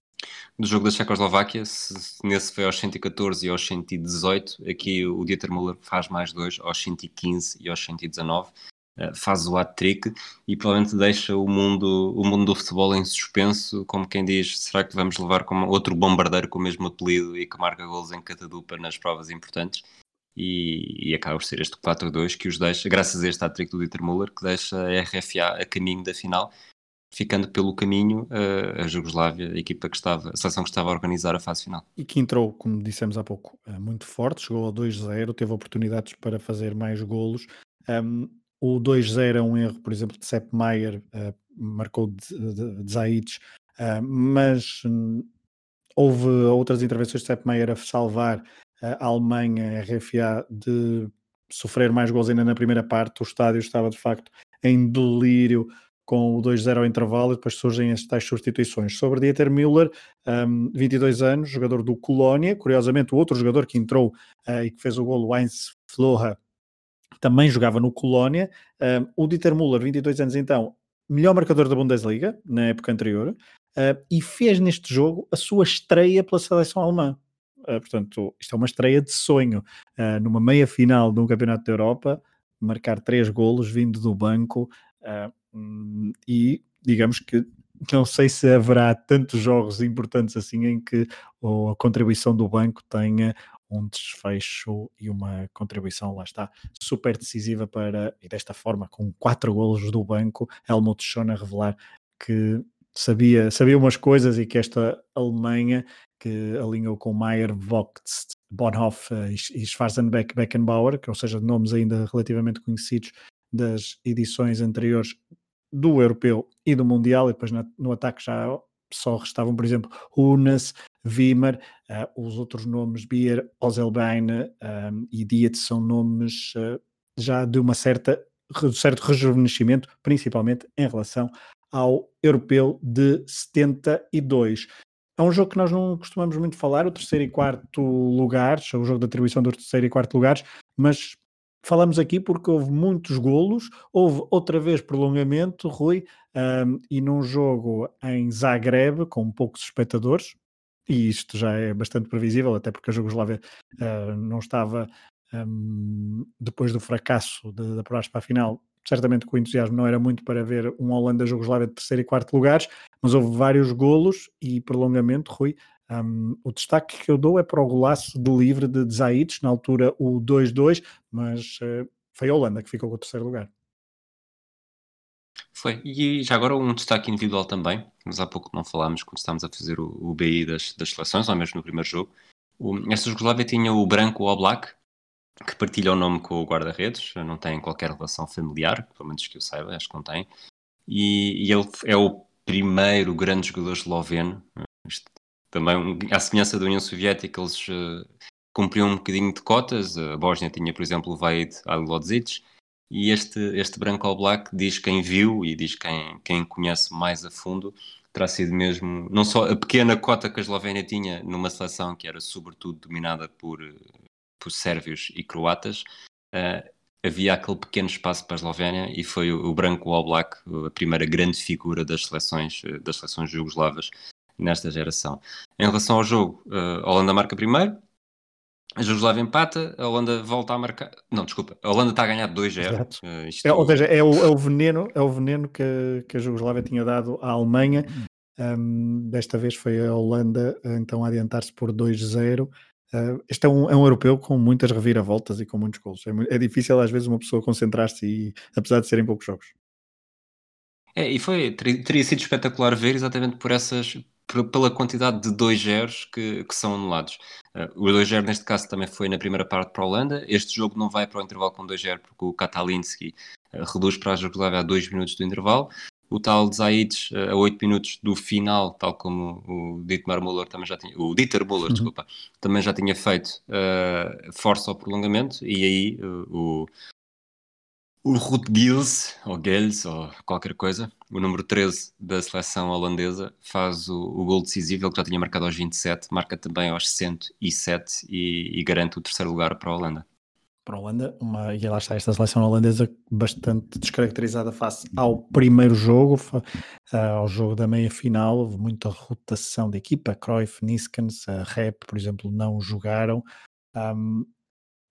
do jogo da Checoslováquia. Se, nesse foi aos 114 e aos 118. Aqui o Dieter Müller faz mais dois, aos 115 e aos 119. Uh, faz o hat-trick e provavelmente deixa o mundo, o mundo do futebol em suspenso, como quem diz, será que vamos levar como outro bombardeiro com o mesmo apelido e que marca gols em catadupa nas provas importantes? E, e acaba por ser este 4-2 que os deixa, graças a este hat-trick do Dieter Müller, que deixa a RFA a caminho da final, ficando pelo caminho uh, a Jugoslávia, a equipa que estava, a seleção que estava a organizar a fase final. E que entrou, como dissemos há pouco, uh, muito forte, chegou ao 2-0, teve oportunidades para fazer mais golos. Um, o 2-0 é um erro, por exemplo, de Sepp Maier, uh, marcou de, de, de Zaic, mas um, houve outras intervenções de Sepp Maier a salvar a Alemanha, a RFA, de sofrer mais gols ainda na primeira parte. O estádio estava de facto em delírio com o 2-0 ao intervalo e depois surgem as tais substituições. Sobre Dieter Müller, um, 22 anos, jogador do Colónia, curiosamente o outro jogador que entrou uh, e que fez o gol, o Heinz Floha, também jogava no Colónia. Um, o Dieter Müller, 22 anos então, melhor marcador da Bundesliga na época anterior uh, e fez neste jogo a sua estreia pela seleção alemã. Uh, portanto, isto é uma estreia de sonho. Uh, numa meia final de um campeonato da Europa, marcar três golos vindo do banco uh, e digamos que não sei se haverá tantos jogos importantes assim em que a contribuição do banco tenha um desfecho e uma contribuição, lá está, super decisiva para, e desta forma, com quatro golos do banco, Helmut Schoen a revelar que sabia, sabia umas coisas e que esta Alemanha que alinhou com Mayer, Vogt, Bonhoff e Schwarzenbeck Beckenbauer, que ou seja, nomes ainda relativamente conhecidos das edições anteriores do Europeu e do Mundial, e depois no ataque já só restavam, por exemplo, Unas, Wimmer, uh, os outros nomes, Bier, Ozelbein um, e Dietz são nomes uh, já de uma certa certo rejuvenescimento, principalmente em relação ao Europeu de 72. É um jogo que nós não costumamos muito falar, o terceiro e quarto lugares, é o jogo de atribuição do terceiro e quarto lugares, mas falamos aqui porque houve muitos golos, houve outra vez prolongamento, Rui, um, e num jogo em Zagreb, com poucos espectadores, e isto já é bastante previsível, até porque a Jugoslávia uh, não estava, um, depois do fracasso da apurar para a final, certamente que o entusiasmo não era muito para ver um Holanda-Jugoslávia de terceiro e quarto lugares, mas houve vários golos e prolongamento, Rui. Um, o destaque que eu dou é para o golaço de livre de Zaides, na altura o 2-2, mas uh, foi a Holanda que ficou com o terceiro lugar. Foi, e já agora um destaque individual também, mas há pouco não falámos quando estávamos a fazer o, o BI das, das seleções, ou mesmo no primeiro jogo. O, esta Jugoslávia tinha o branco o Black, que partilha o nome com o guarda-redes, não tem qualquer relação familiar, pelo menos que eu saiba, acho que não tem. E, e ele é o primeiro grande jogador esloveno. Também, à semelhança da União Soviética, eles uh, cumpriam um bocadinho de cotas. A Bósnia tinha, por exemplo, o Vaid Alilodzic. E este, este branco ao black diz quem viu e diz quem, quem conhece mais a fundo terá sido mesmo, não só a pequena cota que a Eslovénia tinha numa seleção que era sobretudo dominada por por sérvios e croatas, uh, havia aquele pequeno espaço para a Eslovénia e foi o, o branco All Black a primeira grande figura das seleções, eh, das seleções jugoslavas nesta geração. Em relação ao jogo, uh, a Holanda marca primeiro, a Jugoslávia empata, a Holanda volta a marcar. Não, desculpa, a Holanda está a ganhar 2-0. Uh, isto... é, ou seja, é o, é o veneno, é o veneno que, que a Jugoslávia tinha dado à Alemanha Um, desta vez foi a Holanda então a adiantar-se por 2-0. Uh, este é um, é um europeu com muitas reviravoltas e com muitos gols. É, é difícil às vezes uma pessoa concentrar-se, e, apesar de serem poucos jogos. É, e foi, teria sido espetacular ver exatamente por essas, pela quantidade de 2 zeros que, que, são anulados. Uh, o 2 0 neste caso também foi na primeira parte para a Holanda. Este jogo não vai para o intervalo com 2 0 porque o Katalinski uh, reduz para a Jugoslávia a 2 minutos do intervalo. O tal Zaides uh, a 8 minutos do final, tal como o Dietmar Müller também já tinha, o Dieter Müller, uhum. desculpa, também já tinha feito, força ao prolongamento e aí o, o Ruth Gilles, ou Gels, ou qualquer coisa, o número 13 da seleção holandesa, faz o, o gol decisivo, ele que já tinha marcado aos 27, marca também aos 107 e, e garante o terceiro lugar para a Holanda. Para a Holanda, uma, e lá está esta seleção holandesa bastante descaracterizada face ao primeiro jogo, ao jogo da meia-final, houve muita rotação de equipa, Cruyff, Niskens, Rep, por exemplo, não jogaram, um,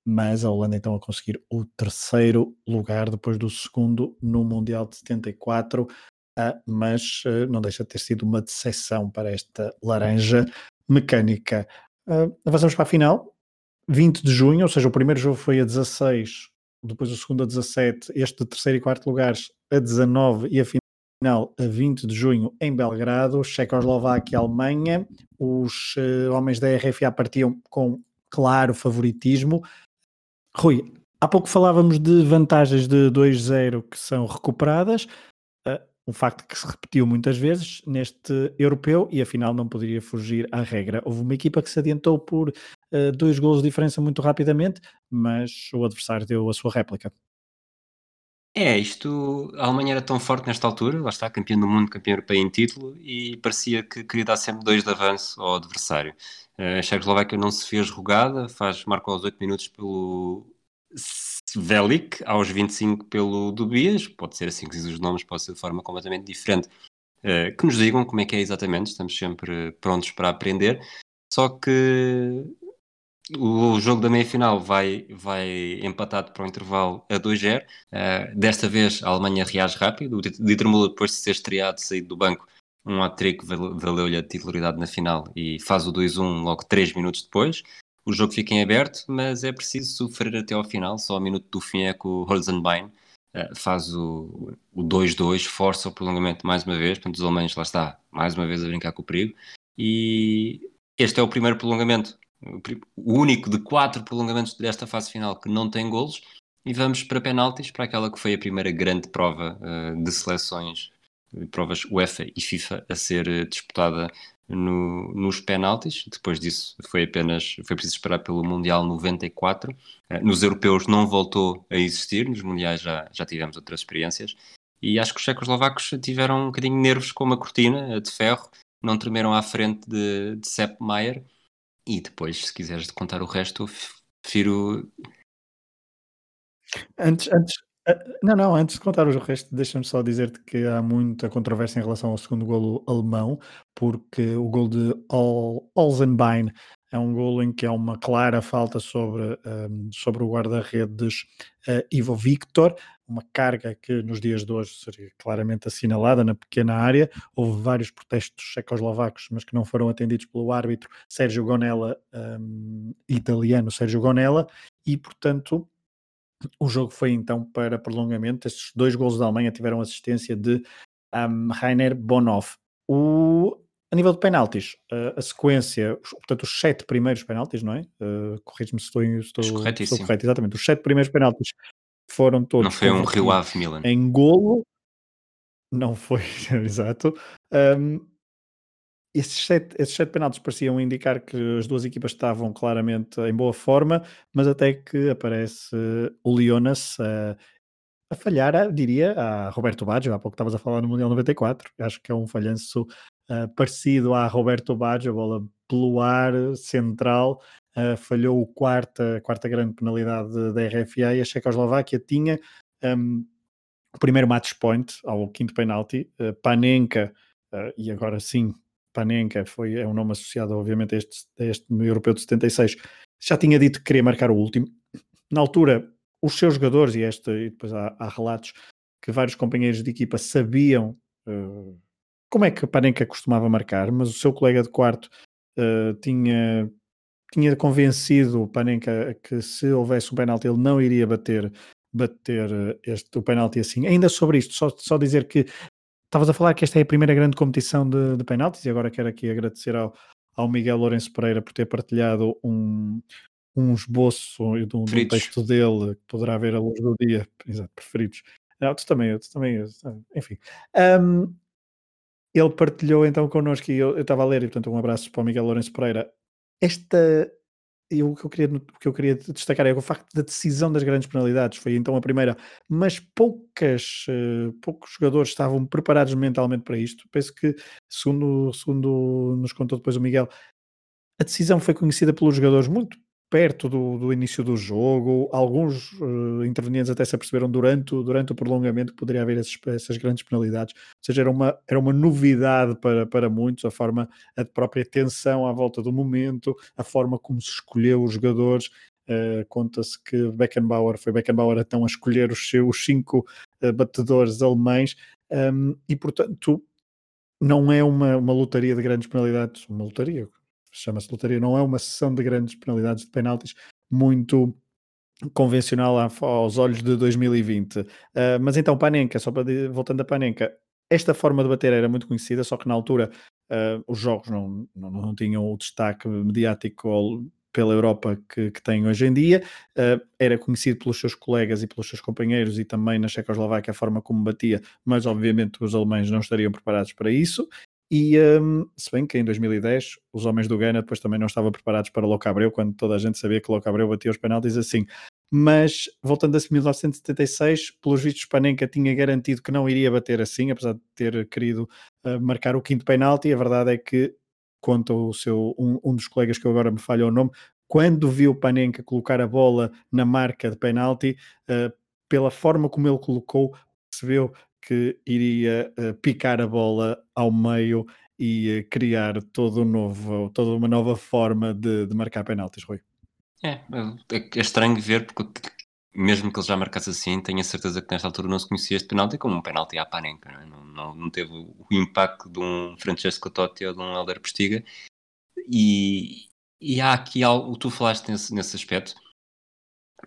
mas a Holanda então a conseguir o terceiro lugar depois do segundo no Mundial de 74, uh, ah, mas uh, não deixa de ter sido uma decepção para esta laranja mecânica. Uh, avançamos para a final, 20 de junho, ou seja, o primeiro jogo foi a 16, depois o segundo a 17, este terceiro e quarto lugares a 19 e a final a 20 de junho em Belgrado, Checoslováquia e Alemanha. Os uh, homens da RFA partiam com claro favoritismo, Rui, há pouco falávamos de vantagens de 2-0 que são recuperadas, uh, um facto que se repetiu muitas vezes neste europeu e afinal não poderia fugir à regra. Houve uma equipa que se adiantou por uh, dois golos de diferença muito rapidamente, mas o adversário deu a sua réplica. É, isto, a Alemanha era tão forte nesta altura, lá está, campeão do mundo, campeão europeu em título, e parecia que queria dar sempre dois de avanço ao adversário. Eh, a Checoslováquia não se fez rogada, faz, marcou aos 8 minutos pelo Velik, aos 25 pelo Dubias, pode ser assim que dizem os nomes, pode ser de forma completamente diferente. Uh, que nos digam como é que é exatamente, estamos sempre prontos para aprender. Só que o jogo da meia-final vai, vai empatado para o intervalo a 2-0. Uh, eh, desta vez a Alemanha reage rápido. O Dieter Müller, depois de ser estreado, saído do banco, um hat-trick valeu-lhe a titularidade na final e faz o 2-1 logo 3 minutos depois. O jogo fica em aberto, mas é preciso sofrer até ao final. Só ao minuto do fim é que o Holzenbein uh, faz o 2-2, força o prolongamento mais uma vez. Portanto, os alemães, lá está, mais uma vez a brincar com o perigo. E este é o primeiro prolongamento, o único de quatro prolongamentos desta fase final que não tem golos. E vamos para penaltis, para aquela que foi a primeira grande prova uh, de seleções provas UEFA e FIFA a ser eh, disputada no, nos penaltis. Depois disso foi apenas foi preciso esperar pelo Mundial 94. Eh, nos europeus não voltou a existir, nos mundiais já, já tivemos outras experiências. E acho que os checoslovacos tiveram um bocadinho nervos com uma cortina de ferro, não tremeram à frente de, de Sepp Maier. E depois, se quiseres contar o resto, prefiro. Antes, antes, não, não, antes de contar o resto, deixa-me só dizer-te que há muita controvérsia em relação ao segundo golo alemão, porque o gol de Ol Olsenbein é um golo em que há uma clara falta sobre, um, sobre o guarda-redes uh, Ivo Victor, uma carga que nos dias de hoje seria claramente assinalada na pequena área. Houve vários protestos checoslovacos, mas que não foram atendidos pelo árbitro Sérgio Gonella, um, italiano Sérgio Gonella, e portanto o jogo foi então para prolongamento. Estes dois gols da Alemanha tiveram assistência de um, Rainer Bonhoff. O, a nível de penaltis, a sequência, portanto, os sete primeiros penaltis, não é? Uh, Corrige-me se estou, estou, estou correto, exatamente. Os sete primeiros penaltis foram todos. Não foi um Rio Ave Milan. Em golo, não foi, exato. Um, esses sete, esses sete penaltis pareciam indicar que as duas equipas estavam claramente em boa forma, mas até que aparece o Leonas a, a falhar, diria, a Roberto Baggio, há pouco estavas a falar no Mundial 94, acho que é um falhanço uh, parecido a Roberto Baggio, a bola pelo ar, central, uh, falhou o quarta, a quarta grande penalidade da RFA e a. Checoslováquia tinha um, o primeiro match point ao quinto penalti, uh, Panenka, e agora sim Panenka foi, é um nome associado, obviamente, a este, a este europeu de 76, já tinha dito que queria marcar o último. Na altura, os seus jogadores, e, este, e depois há, há relatos que vários companheiros de equipa sabiam uh, como é que Panenka costumava marcar, mas o seu colega de quarto uh, tinha, tinha convencido Panenka que se houvesse um penalti ele não iria bater, bater este, o penalti assim. Ainda sobre isto, só, só dizer que estavas a falar que esta é a primeira grande competição de, de penaltis e agora quero aqui agradecer ao, ao Miguel Lourenço Pereira por ter partilhado um, um esboço de um, de um texto dele que poderá ver a luz do dia, exato, preferidos. Não, tu também, tu também, enfim. Um, ele partilhou então connosco e eu estava a ler, e portanto um abraço para o Miguel Lourenço Pereira. Esta, eu, o, que eu queria, o que eu queria destacar é o facto da decisão das grandes penalidades, foi então a primeira, mas poucas, uh, poucos jogadores estavam preparados mentalmente para isto. Penso que, segundo, segundo nos contou depois o Miguel, a decisão foi conhecida pelos jogadores muito perto do, do início do jogo. Alguns uh, intervenientes até se aperceberam durante, durante o prolongamento que poderia haver esses, essas grandes penalidades. Ou seja, era uma, era uma novidade para, para muitos, a forma, a própria tensão à volta do momento, a forma como se escolheu os jogadores. Uh, Conta-se que Beckenbauer foi Beckenbauer então a escolher os seus cinco uh, batedores alemães um, e, portanto, não é uma, uma lotaria de grandes penalidades, uma lotaria, chama-se lotaria, não é uma sessão de grandes penalidades de penaltis muito convencional aos olhos de 2020. Uh, ah, mas então, Panenka, só para voltando a Panenka, esta forma de bater era muito conhecida, só que na altura uh, os jogos não, não, não, tinham o destaque mediático pela Europa que, que tem hoje em dia. Uh, era conhecido pelos seus colegas e pelos seus companheiros e também na Checoslováquia a forma como batia, mas obviamente os alemães não estariam preparados para isso. E um, se bem que em 2010 os homens do Gana depois também não estavam preparados para Louco Abreu, quando toda a gente sabia que Louco Abreu batia os penaltis assim. Mas voltando a 1976, pelos vistos, Panenka tinha garantido que não iria bater assim, apesar de ter querido uh, marcar o quinto penalti. A verdade é que, conta o seu, um, um dos colegas que agora me falha o nome, quando viu Panenka colocar a bola na marca de penalti, uh, pela forma como ele colocou, percebeu que iria uh, picar a bola ao meio e uh, criar todo um novo, toda uma nova forma de, de marcar penaltis, Rui. É, é, é estranho ver, porque mesmo que ele já marcasse assim, tenho a certeza que nesta altura não se conhecia este penalti como um penalti à Panenka, não, é? não, não, não, teve o impacto de um Francesco Totti ou de um Helder Postiga. E, e há aqui algo, tu falaste nesse, nesse aspecto,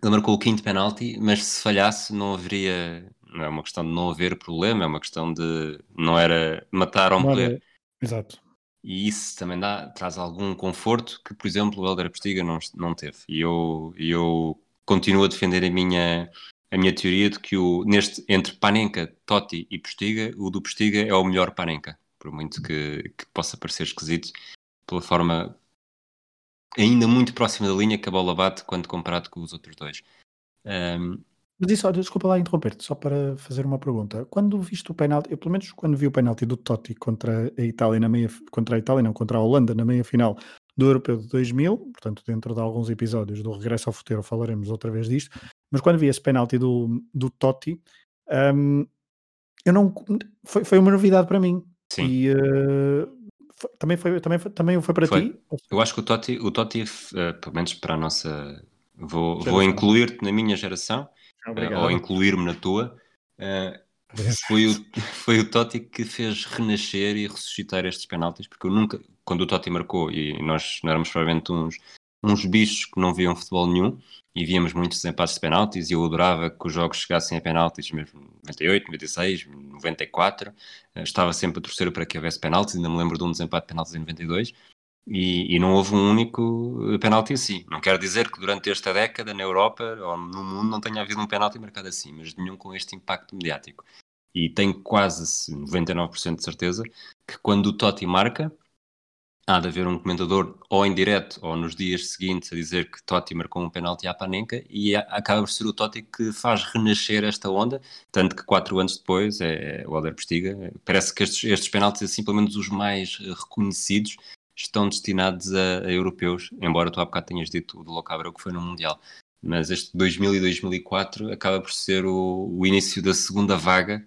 ele marcou o quinto penalti, mas se falhasse não haveria não é uma questão de não haver problema, é uma questão de não era matar ou morrer. Exato. E isso também dá, traz algum conforto que, por exemplo, o Helder Postiga não, não teve. E eu, eu continuo a defender a minha, a minha teoria de que o, neste, entre Panenka, Totti e Postiga, o do Postiga é o melhor Panenka. Por muito que, que possa parecer esquisito, pela forma ainda muito próxima da linha que a bola bate quando comparado com os outros dois. Um, mas isso, olha, desculpa lá interromper-te, só para fazer uma pergunta. Quando viste o penalti, eu pelo menos quando vi o penalti do Totti contra a Itália na meia, contra a Itália, não, contra a Holanda na meia final do Europeu de 2000, portanto dentro de alguns episódios do Regresso ao Futuro falaremos outra vez disto, mas quando vi esse penalti do, do Totti, um, eu não, foi, foi uma novidade para mim. Sim. E, uh, foi, também, foi, também, foi, também foi para foi. ti? Eu acho que o Totti, o Totti uh, pelo menos para a nossa... Vou, vou incluir-te na minha geração Obrigado. ou incluir-me na tua, uh, foi, o, foi o Totti que fez renascer e ressuscitar estes penaltis, porque eu nunca, quando o Totti marcou, e nós não éramos provavelmente uns, uns bichos que não viam futebol nenhum, e víamos muitos desempates de penaltis, e eu adorava que os jogos chegassem a penaltis, mesmo 98, 96, 94, uh, estava sempre a torcer para que houvesse penaltis, ainda me lembro de um desempate de penaltis em 92, e, e, não houve um único penalti assim. Não quer dizer que durante esta década na Europa ou no mundo não tenha havido um penalti marcado assim, mas nenhum com este impacto mediático. E tenho quase 99% de certeza que quando o Totti marca, há de haver um comentador ou em direto ou nos dias seguintes a dizer que Totti marcou um penalti à Panenka e acaba por ser o Totti que faz renascer esta onda, tanto que quatro anos depois é, é o Alder Postiga. Parece que estes, estes penaltis, pelo menos os mais reconhecidos, estão destinados a, a, europeus, embora tu há bocado tenhas dito o do Locabra que foi no Mundial. Mas este 2000 e 2004 acaba por ser o, o início da segunda vaga,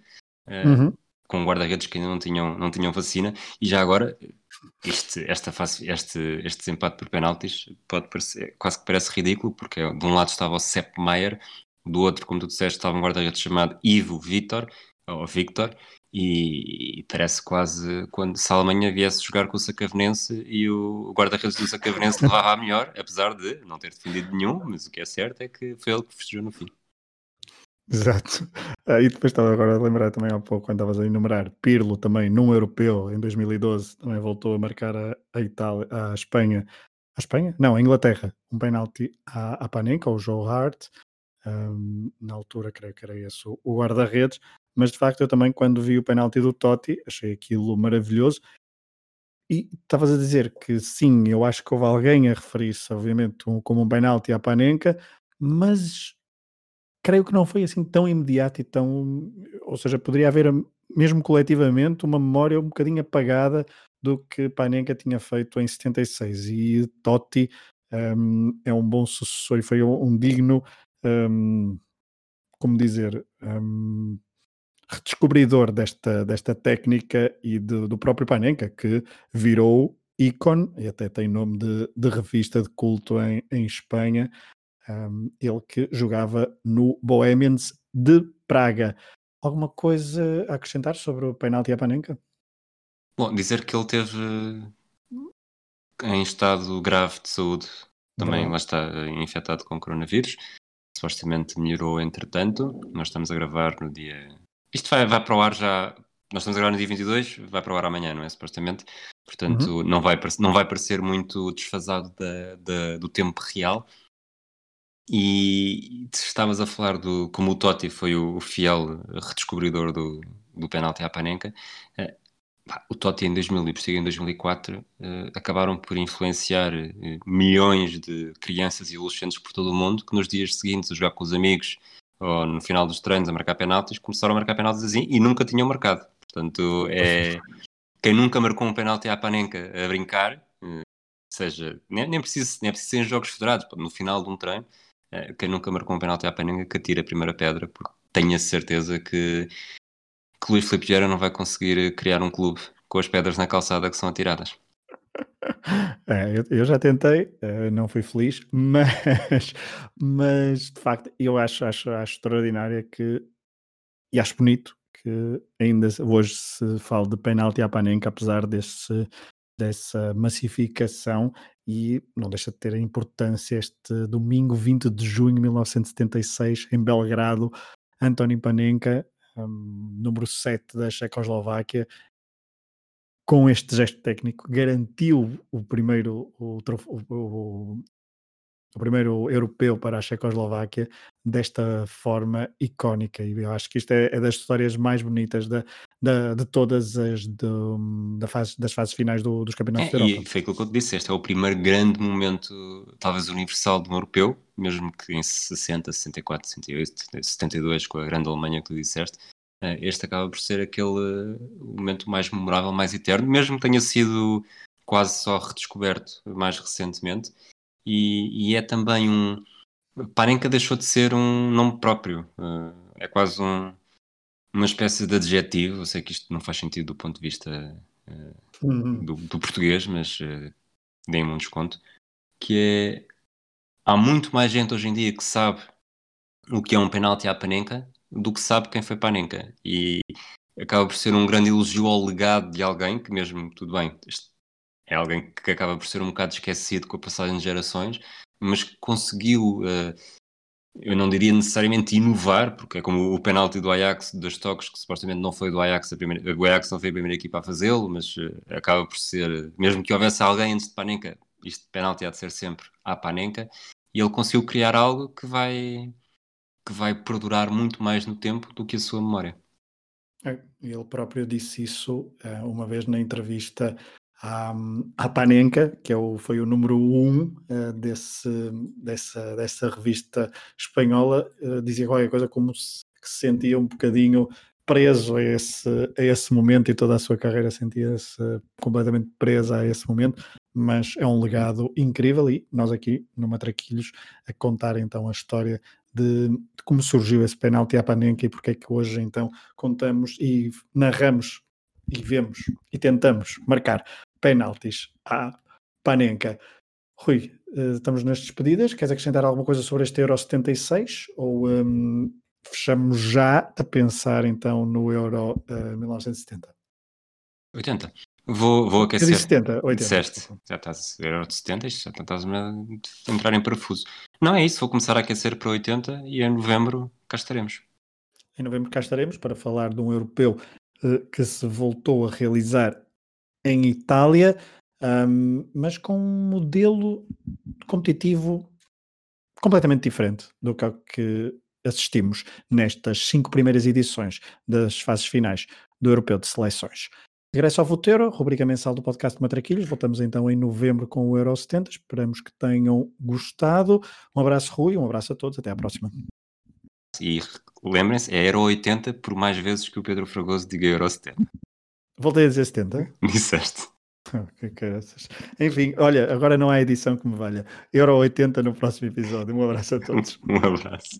uh, uhum. com guarda-redes que ainda não tinham, não tinham vacina. E já agora, este, esta face, este, este desempate por penaltis pode parecer, quase que parece ridículo, porque de um lado estava o Sepp Maier, do outro, como tu disseste, estava um guarda-redes chamado Ivo Vitor, ou Victor, E, parece quase quando se a Alemanha viesse jogar com o Sacavenense e o guarda-redes do Sacavenense levava a melhor, apesar de não ter defendido nenhum, mas o que é certo é que foi ele que festejou no fim. Exato. Ah, e depois estava agora a lembrar também há pouco, quando estavas a enumerar, Pirlo também, num europeu, em 2012, também voltou a marcar a, a Itália, a Espanha. A Espanha? Não, a Inglaterra. Um penalti à, à Panenka, ao Joe Hart. Um, na altura, creio que era esse o guarda-redes mas de facto eu também quando vi o penalti do Totti achei aquilo maravilhoso. E estavas a dizer que sim, eu acho que houve alguém a referir-se obviamente como um penalti à Panenka, mas creio que não foi assim tão imediato e tão, ou seja, poderia haver mesmo coletivamente uma memória um bocadinho apagada do que Panenka tinha feito em 76 e Totti um, é um bom sucessor e foi um, um digno um, como dizer, um, redescobridor desta, desta técnica e de, do próprio Panenka, que virou ícone e até tem nome de, de revista de culto em, em Espanha. Um, ele que jogava no Bohemians de Praga. Alguma coisa a acrescentar sobre o penalti a Panenka? Bom, dizer que ele teve em estado grave de saúde, também Não. lá está infectado com coronavírus. Supostamente melhorou entretanto. Nós estamos a gravar no dia isto vai, vai para o ar já. Nós estamos agora no dia 22, vai para o ar amanhã, não é? Supostamente. Portanto, uhum. não, vai, não vai parecer muito desfasado da, da, do tempo real. E estavas a falar do como o Totti foi o, fiel redescobridor do, do penalti à Panenka. Uh, o Totti em 2000 e por em 2004 uh, acabaram por influenciar uh, milhões de crianças e adolescentes por todo o mundo que nos dias seguintes a jogar com os amigos ou no final dos treinos a marcar penaltis, começaram a marcar penaltis assim e nunca tinham marcado. Portanto, é quem nunca marcou um penalti à Panenka a brincar, eh, seja, nem, nem, precisa, nem precisa ser em jogos federados, no final de um treino, eh, quem nunca marcou um penalti à Panenka que atira a primeira pedra, porque tenho a certeza que, que Luís Filipe Vieira não vai conseguir criar um clube com as pedras na calçada que são atiradas. É, eu, já tentei, uh, não fui feliz, mas, mas de facto eu acho, acho, acho extraordinário que e acho bonito que ainda hoje se fale de penalti à Panenka, apesar desse, dessa massificação e não deixa de ter a importância este domingo 20 de junho de 1976 em Belgrado, António Panenka, um, número 7 da Checoslováquia, com este gesto técnico, garantiu o primeiro, o, o, o primeiro europeu para a Checoslováquia desta forma icónica. E eu acho que isto é, é das histórias mais bonitas da, da, de todas as da fase, das fases finais do, dos campeonatos é, da Europa. E foi aquilo que eu te disse, este é o primeiro grande momento, talvez universal de um europeu, mesmo que em 60, 64, 68, 72, com a grande Alemanha que tu disseste, este acaba por ser aquele momento mais memorável, mais eterno, mesmo que tenha sido quase só redescoberto mais recentemente. E, e é também um. Parenka deixou de ser um nome próprio, eh, é quase um, uma espécie de adjetivo. Eu sei que isto não faz sentido do ponto de vista uhum. do, do, português, mas uh, deem-me um desconto. Que é. Há muito mais gente hoje em dia que sabe o que é um penalti à Panenka do que sabe quem foi Panenka. E acaba por ser um grande elogio ao legado de alguém que, mesmo, tudo bem, é alguém que acaba por ser um bocado esquecido com a passagem de gerações, mas que conseguiu, uh, eu não diria necessariamente inovar, porque é como o penalti do Ajax, dos toques, que supostamente não foi do Ajax, a primeira, o Ajax não foi a primeira equipa a fazê-lo, mas uh, acaba por ser, mesmo que houvesse alguém antes de Panenka, isto de penalti há de ser sempre a Panenka, e ele conseguiu criar algo que vai que vai perdurar muito mais no tempo do que a sua memória. É, ele próprio disse isso uh, uma vez na entrevista à, à Panenka, que é o, foi o número um uh, desse, dessa, dessa revista espanhola, uh, dizia qualquer coisa como se, que se sentia um bocadinho preso a esse, a esse momento e toda a sua carreira sentia-se completamente presa a esse momento, mas é um legado incrível e nós aqui no Matraquilhos a contar então a história de, de, como surgiu esse penalti à Panenka e porque é que hoje então contamos e narramos e vemos e tentamos marcar penaltis à Panenka. Rui, eh, estamos nas despedidas. Queres acrescentar alguma coisa sobre este Euro 76 ou um, fechamos já a pensar então no Euro uh, 1970. 80. Vou, vou aquecer. Eu disse 70, 80. Disseste, já estás Euro de 70, isto já estás a entrar em parafuso. Não é isso, vou começar a aquecer para 80 e em novembro cá estaremos. Em novembro cá estaremos para falar de um europeu uh, que se voltou a realizar em Itália, um, mas com um modelo competitivo completamente diferente do que assistimos nestas cinco primeiras edições das fases finais do Europeu de Seleções. Regresso ao Voteiro, rubrica mensal do podcast Matraquilhos. Voltamos então em novembro com o Euro 70. Esperamos que tenham gostado. Um abraço, Rui, um abraço a todos. Até à próxima. E lembrem-se, é Euro 80 por mais vezes que o Pedro Fragoso diga Euro 70. Voltei a dizer 70? Disseste. que caraças. Enfim, olha, agora não há edição que me valha. Euro 80 no próximo episódio. Um abraço a todos. um abraço.